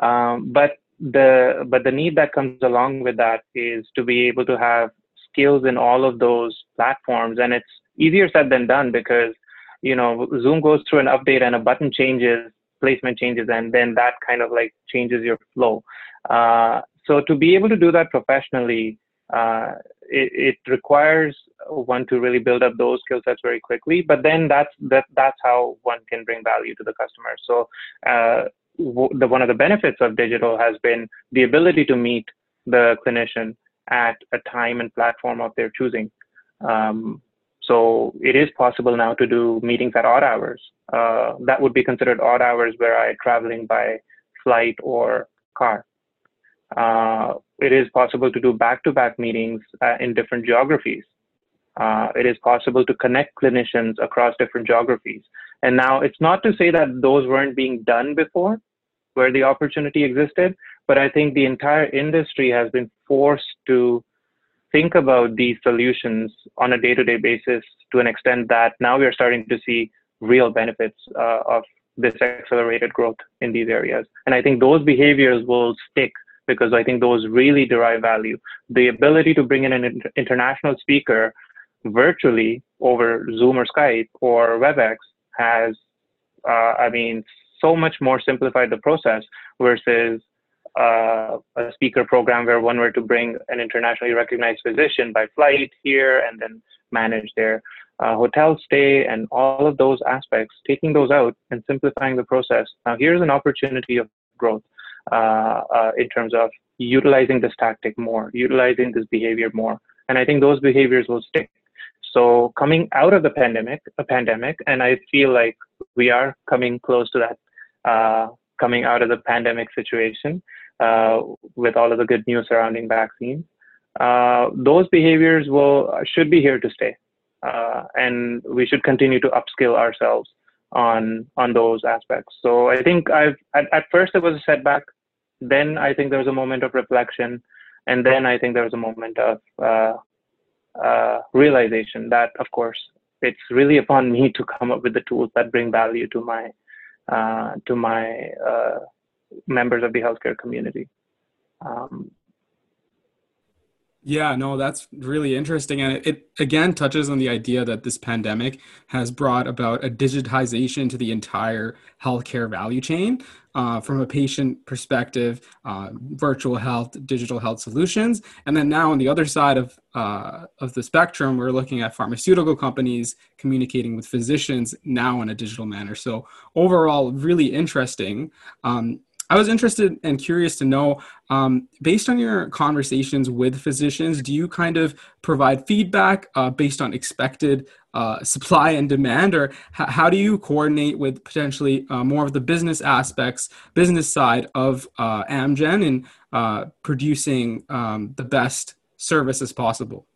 Um, but the but the need that comes along with that is to be able to have skills in all of those platforms, and it's easier said than done because you know Zoom goes through an update and a button changes, placement changes, and then that kind of like changes your flow. Uh, so to be able to do that professionally, uh, it, it, requires one to really build up those skill sets very quickly. But then that's that that's how one can bring value to the customer. So uh, the, one of the benefits of digital has been the ability to meet the clinician at a time and platform of their choosing. Um, so it is possible now to do meetings at odd hours. Uh, that would be considered odd hours where I traveling by flight or car uh, it is possible to do back-to-back meetings uh, in different geographies. Uh, it is possible to connect clinicians across different geographies. And now it's not to say that those weren't being done before, where the opportunity existed, but I think the entire industry has been forced to think about these solutions on a day-to-day basis to an extent that now we are starting to see real benefits uh, of this accelerated growth in these areas. And I think those behaviors will stick because I think those really derive value. The ability to bring in an international speaker virtually over Zoom or Skype or WebEx has, uh, I mean, so much more simplified the process versus uh, a speaker program where one were to bring an internationally recognized physician by flight here and then manage their uh, hotel stay and all of those aspects, taking those out and simplifying the process. Now, here's an opportunity of growth uh, uh, in terms of utilizing this tactic more, utilizing this behavior more. And I think those behaviors will stick. So coming out of the pandemic, a pandemic, and I feel like we are coming close to that, coming out of the pandemic situation uh, with all of the good news surrounding vaccines. Uh, those behaviors will should be here to stay, uh, and we should continue to upskill ourselves on on those aspects. So I think I've at, at first it was a setback, then I think there was a moment of reflection, and then I think there was a moment of uh, uh, realization that, of course, it's really upon me to come up with the tools that bring value to my uh, to my uh, members of the healthcare community. Um, yeah, no, that's really interesting. And it, it, again touches on the idea that this pandemic has brought about a digitization to the entire healthcare value chain. Uh, from a patient perspective, uh, virtual health, digital health solutions. And then now on the other side of, uh, of the spectrum, we're looking at pharmaceutical companies communicating with physicians now in a digital manner. So overall, really interesting. Um, I was interested and curious to know, um, based on your conversations with physicians, do you kind of provide feedback uh, based on expected uh, supply and demand, or h- how do you coordinate with potentially uh, more of the business aspects, business side of uh, Amgen in uh, producing um, the best service as possible?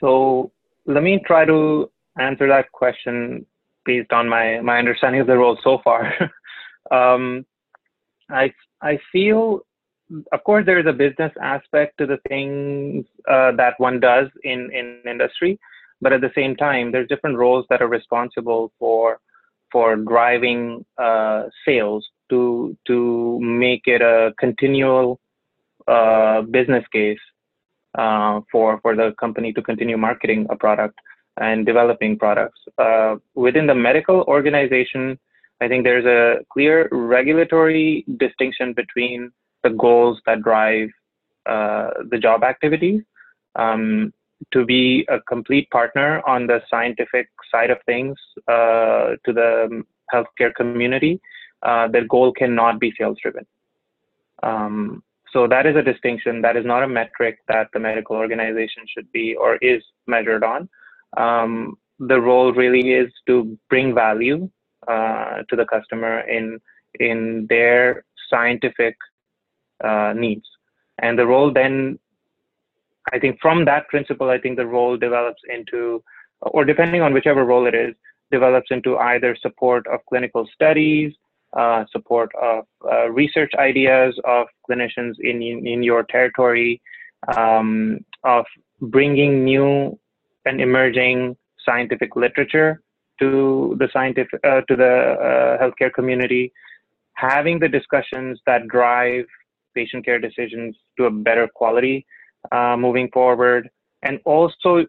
So let me try to answer that question based on my my understanding of the role so far. um, I I feel, of course, there is a business aspect to the things uh, that one does in in industry, but at the same time, there's different roles that are responsible for for driving uh, sales to to make it a continual uh, business case uh, for for the company to continue marketing a product and developing products. Uh, within the medical organization, I think there's a clear regulatory distinction between the goals that drive uh, the job activities. Um, to be a complete partner on the scientific side of things uh, to the healthcare community, uh, their goal cannot be sales driven. Um, so that is a distinction. That is not a metric that the medical organization should be or is measured on um, the role really is to bring value uh, to the customer in in their scientific uh, needs, and the role then, I think, from that principle, I think the role develops into, or depending on whichever role it is, develops into either support of clinical studies, uh, support of uh, research ideas of clinicians in, in, in your territory, um, of bringing new and emerging scientific literature to the scientific uh, to the uh, healthcare community, having the discussions that drive patient care decisions to a better quality uh, moving forward, and also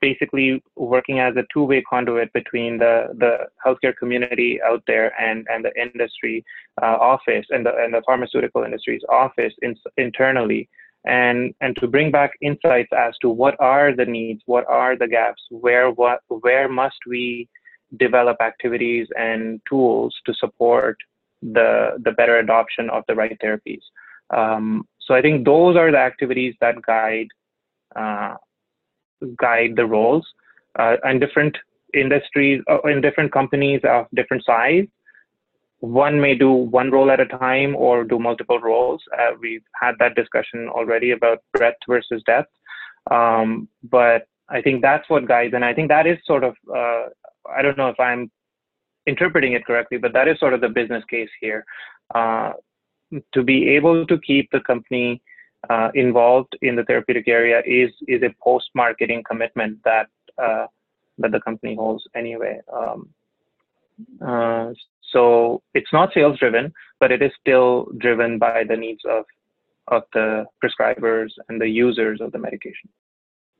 basically working as a two-way conduit between the, the healthcare community out there and, and the industry uh, office and the, and the pharmaceutical industry's office in, internally and and to bring back insights as to what are the needs what are the gaps where what where must we develop activities and tools to support the the better adoption of the right therapies. Um, so i think those are the activities that guide uh, guide the roles uh, and different industries uh, in different companies of different size one may do one role at a time or do multiple roles. Uh, we've had that discussion already about breadth versus depth. Um, but I think that's what guides, and I think that is sort of, uh, I don't know if I'm interpreting it correctly, but that is sort of the business case here. Uh, to be able to keep the company uh, involved in the therapeutic area is is a post-marketing commitment that uh, that the company holds anyway. Um, uh, so it's not sales driven, but it is still driven by the needs of of the prescribers and the users of the medication.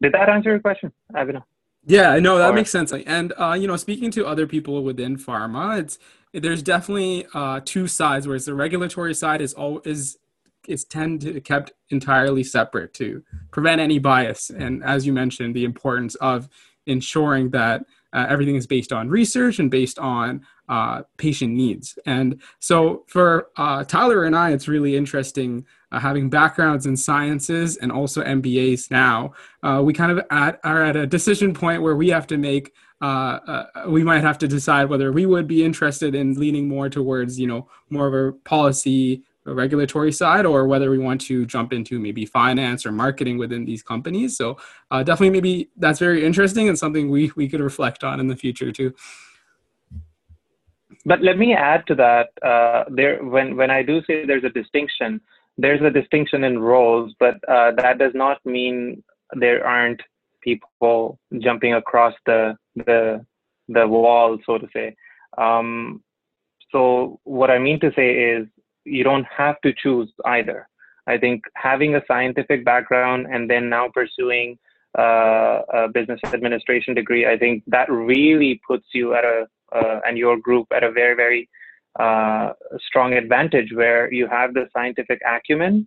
Did that answer your question, Abhinav? Yeah, no, that or, makes sense. And uh, you know, speaking to other people within pharma, it's there's definitely uh, two sides. Whereas the regulatory side is all is it's tend to kept entirely separate to prevent any bias. And as you mentioned, the importance of ensuring that uh, everything is based on research and based on uh, patient needs. And so for uh, Tyler and I, it's really interesting uh, having backgrounds in sciences and also MBAs now. Uh, we kind of at, are at a decision point where we have to make uh, uh, we might have to decide whether we would be interested in leaning more towards, you know, more of a policy regulatory side or whether we want to jump into maybe finance or marketing within these companies. So uh, definitely maybe that's very interesting and something we, we could reflect on in the future too. But let me add to that. Uh, there, when when I do say there's a distinction, there's a distinction in roles, but uh, that does not mean there aren't people jumping across the the the wall, so to say. Um, so what I mean to say is you don't have to choose either. I think having a scientific background and then now pursuing uh, a business administration degree, I think that really puts you at a uh, and your group at a very very uh, strong advantage where you have the scientific acumen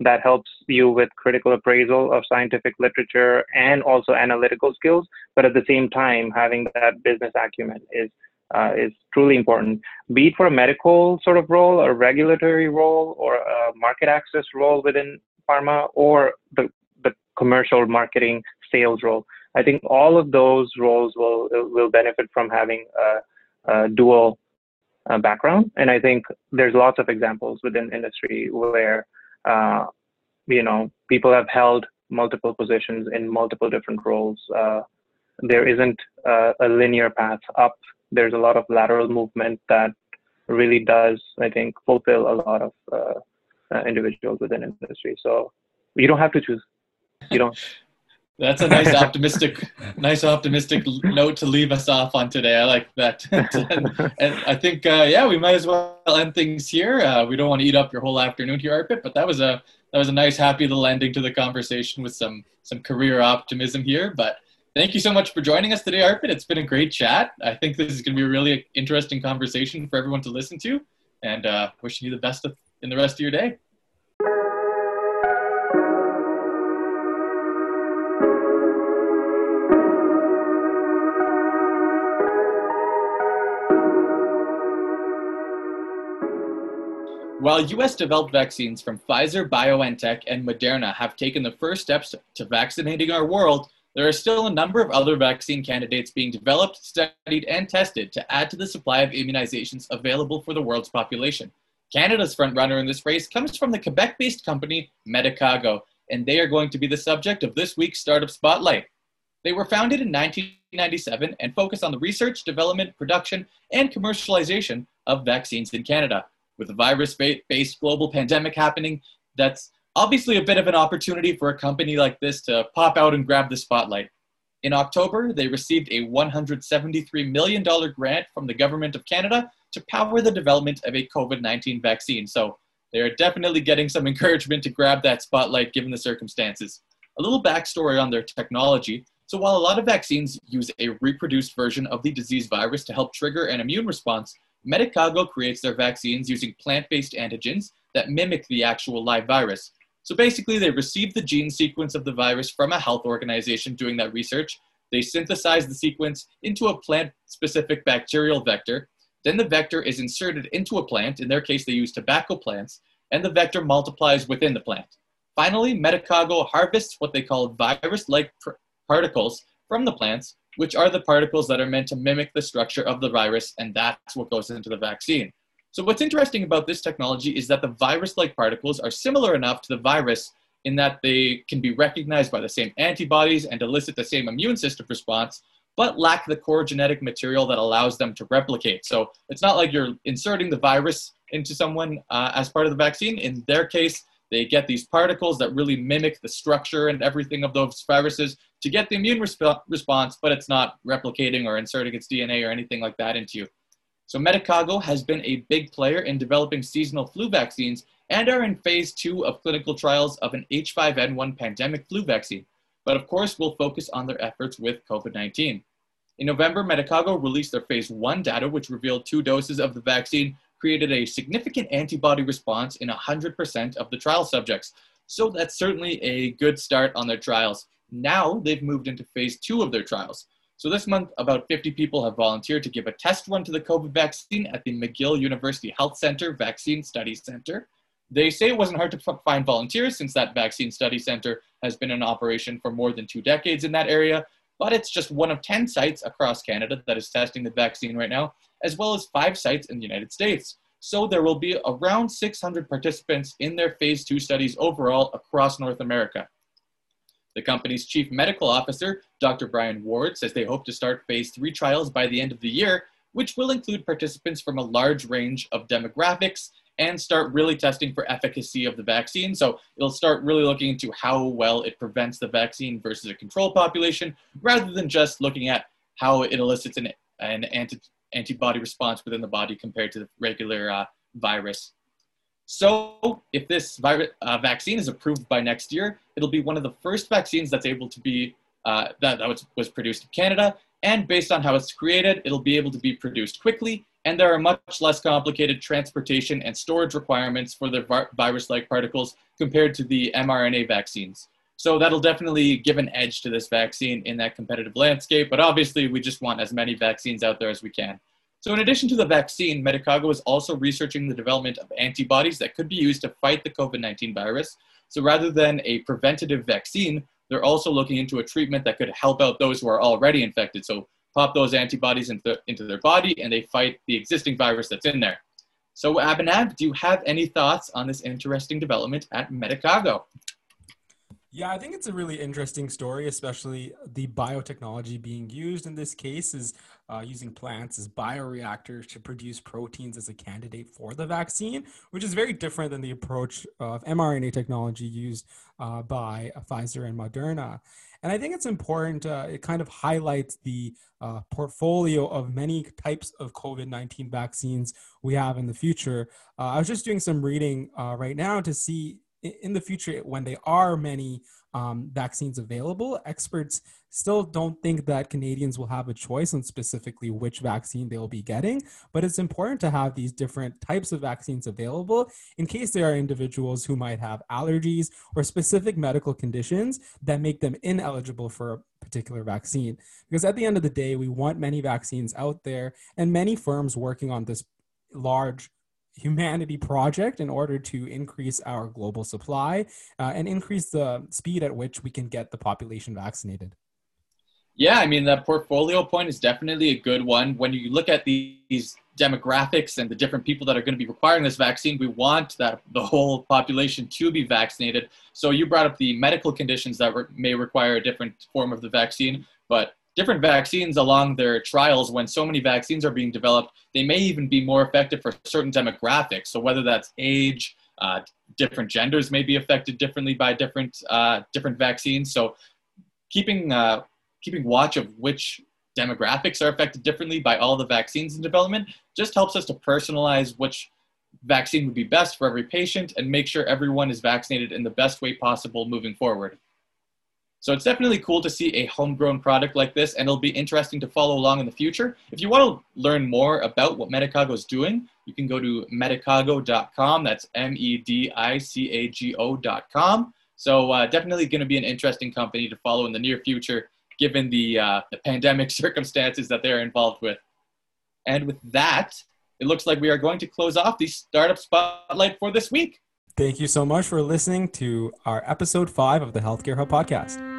that helps you with critical appraisal of scientific literature and also analytical skills. But at the same time, having that business acumen is uh, is truly important, be it for a medical sort of role, a regulatory role, or a market access role within pharma, or the, the commercial marketing sales role. I think all of those roles will will benefit from having a, a dual uh, background, and I think there's lots of examples within industry where uh, you know, people have held multiple positions in multiple different roles. Uh, there isn't a linear path up. There's a lot of lateral movement that really does, I think, fulfill a lot of uh, uh individuals within industry. So you don't have to choose. You don't. That's a nice optimistic, nice optimistic note to leave us off on today. I like that, and, I think uh, yeah, we might as well end things here. Uh, we don't want to eat up your whole afternoon here, Arpit, but that was a that was a nice, happy little ending to the conversation with some some career optimism here. But thank you so much for joining us today, Arpit. It's been a great chat. I think this is going to be a really interesting conversation for everyone to listen to, and uh, wishing you the best of, in the rest of your day. While US developed vaccines from Pfizer, BioNTech, and Moderna have taken the first steps to vaccinating our world, there are still a number of other vaccine candidates being developed, studied, and tested to add to the supply of immunizations available for the world's population. Canada's frontrunner in this race comes from the Quebec based company Medicago, and they are going to be the subject of this week's Startup Spotlight. They were founded in 1997 and focus on the research, development, production, and commercialization of vaccines in Canada with a virus based global pandemic happening, that's obviously a bit of an opportunity for a company like this to pop out and grab the spotlight. In October, they received a $173 million grant from the Government of Canada to power the development of a COVID 19 vaccine. So they're definitely getting some encouragement to grab that spotlight given the circumstances. A little backstory on their technology. So, while a lot of vaccines use a reproduced version of the disease virus to help trigger an immune response, Medicago creates their vaccines using plant-based antigens that mimic the actual live virus. So basically, they receive the gene sequence of the virus from a health organization doing that research. They synthesize the sequence into a plant-specific bacterial vector. Then the vector is inserted into a plant. In their case, they use tobacco plants, and the vector multiplies within the plant. Finally, Medicago harvests what they call virus-like pr- particles from the plants which are the particles that are meant to mimic the structure of the virus, and that's what goes into the vaccine. So, what's interesting about this technology is that the virus like particles are similar enough to the virus in that they can be recognized by the same antibodies and elicit the same immune system response, but lack the core genetic material that allows them to replicate. So, it's not like you're inserting the virus into someone uh, as part of the vaccine. In their case, they get these particles that really mimic the structure and everything of those viruses to get the immune resp- response, but it's not replicating or inserting its DNA or anything like that into you. So Medicago has been a big player in developing seasonal flu vaccines and are in phase two of clinical trials of an H5N1 pandemic flu vaccine. But of course, we'll focus on their efforts with COVID 19. In November, Medicago released their phase one data, which revealed two doses of the vaccine created a significant antibody response in 100% of the trial subjects. So that's certainly a good start on their trials. Now they've moved into phase two of their trials. So this month, about 50 people have volunteered to give a test run to the COVID vaccine at the McGill University Health Center Vaccine Study Center. They say it wasn't hard to find volunteers since that vaccine study center has been in operation for more than two decades in that area, but it's just one of 10 sites across Canada that is testing the vaccine right now, as well as five sites in the United States. So there will be around 600 participants in their phase two studies overall across North America. The company's chief medical officer, Dr. Brian Ward, says they hope to start phase three trials by the end of the year, which will include participants from a large range of demographics and start really testing for efficacy of the vaccine. So it'll start really looking into how well it prevents the vaccine versus a control population, rather than just looking at how it elicits an, an anti, antibody response within the body compared to the regular uh, virus. So if this virus, uh, vaccine is approved by next year, it'll be one of the first vaccines that's able to be, uh, that, that was, was produced in Canada. And based on how it's created, it'll be able to be produced quickly. And there are much less complicated transportation and storage requirements for the virus-like particles compared to the mRNA vaccines. So that'll definitely give an edge to this vaccine in that competitive landscape. But obviously, we just want as many vaccines out there as we can. So in addition to the vaccine, Medicago is also researching the development of antibodies that could be used to fight the COVID-19 virus. So rather than a preventative vaccine, they're also looking into a treatment that could help out those who are already infected. So pop those antibodies into, into their body and they fight the existing virus that's in there. So Abhinav, do you have any thoughts on this interesting development at Medicago? Yeah, I think it's a really interesting story, especially the biotechnology being used in this case is uh, using plants as bioreactors to produce proteins as a candidate for the vaccine, which is very different than the approach of mRNA technology used uh, by Pfizer and Moderna. And I think it's important, uh, it kind of highlights the uh, portfolio of many types of COVID 19 vaccines we have in the future. Uh, I was just doing some reading uh, right now to see in the future, when there are many um, vaccines available, experts still don't think that Canadians will have a choice on specifically which vaccine they'll be getting. But it's important to have these different types of vaccines available in case there are individuals who might have allergies or specific medical conditions that make them ineligible for a particular vaccine. Because at the end of the day, we want many vaccines out there and many firms working on this large humanity project in order to increase our global supply uh, and increase the speed at which we can get the population vaccinated. Yeah, I mean, that portfolio point is definitely a good one. When you look at these demographics and the different people that are going to be requiring this vaccine, we want that the whole population to be vaccinated. So you brought up the medical conditions that re- may require a different form of the vaccine, but different vaccines along their trials when so many vaccines are being developed they may even be more effective for certain demographics. So whether that's age uh, different genders may be affected differently by different uh, different vaccines. So keeping uh, keeping watch of which demographics are affected differently by all the vaccines in development just helps us to personalize which vaccine would be best for every patient and make sure everyone is vaccinated in the best way possible moving forward so it's definitely cool to see a homegrown product like this, and it'll be interesting to follow along in the future. If you want to learn more about what Medicago is doing, you can go to medicago.com. That's M-E-D-I-C-A-G-O.com. So uh, definitely going to be an interesting company to follow in the near future, given the, uh, the pandemic circumstances that they're involved with. And with that, it looks like we are going to close off the Startup Spotlight for this week. Thank you so much for listening to our episode five of the Healthcare Hub podcast.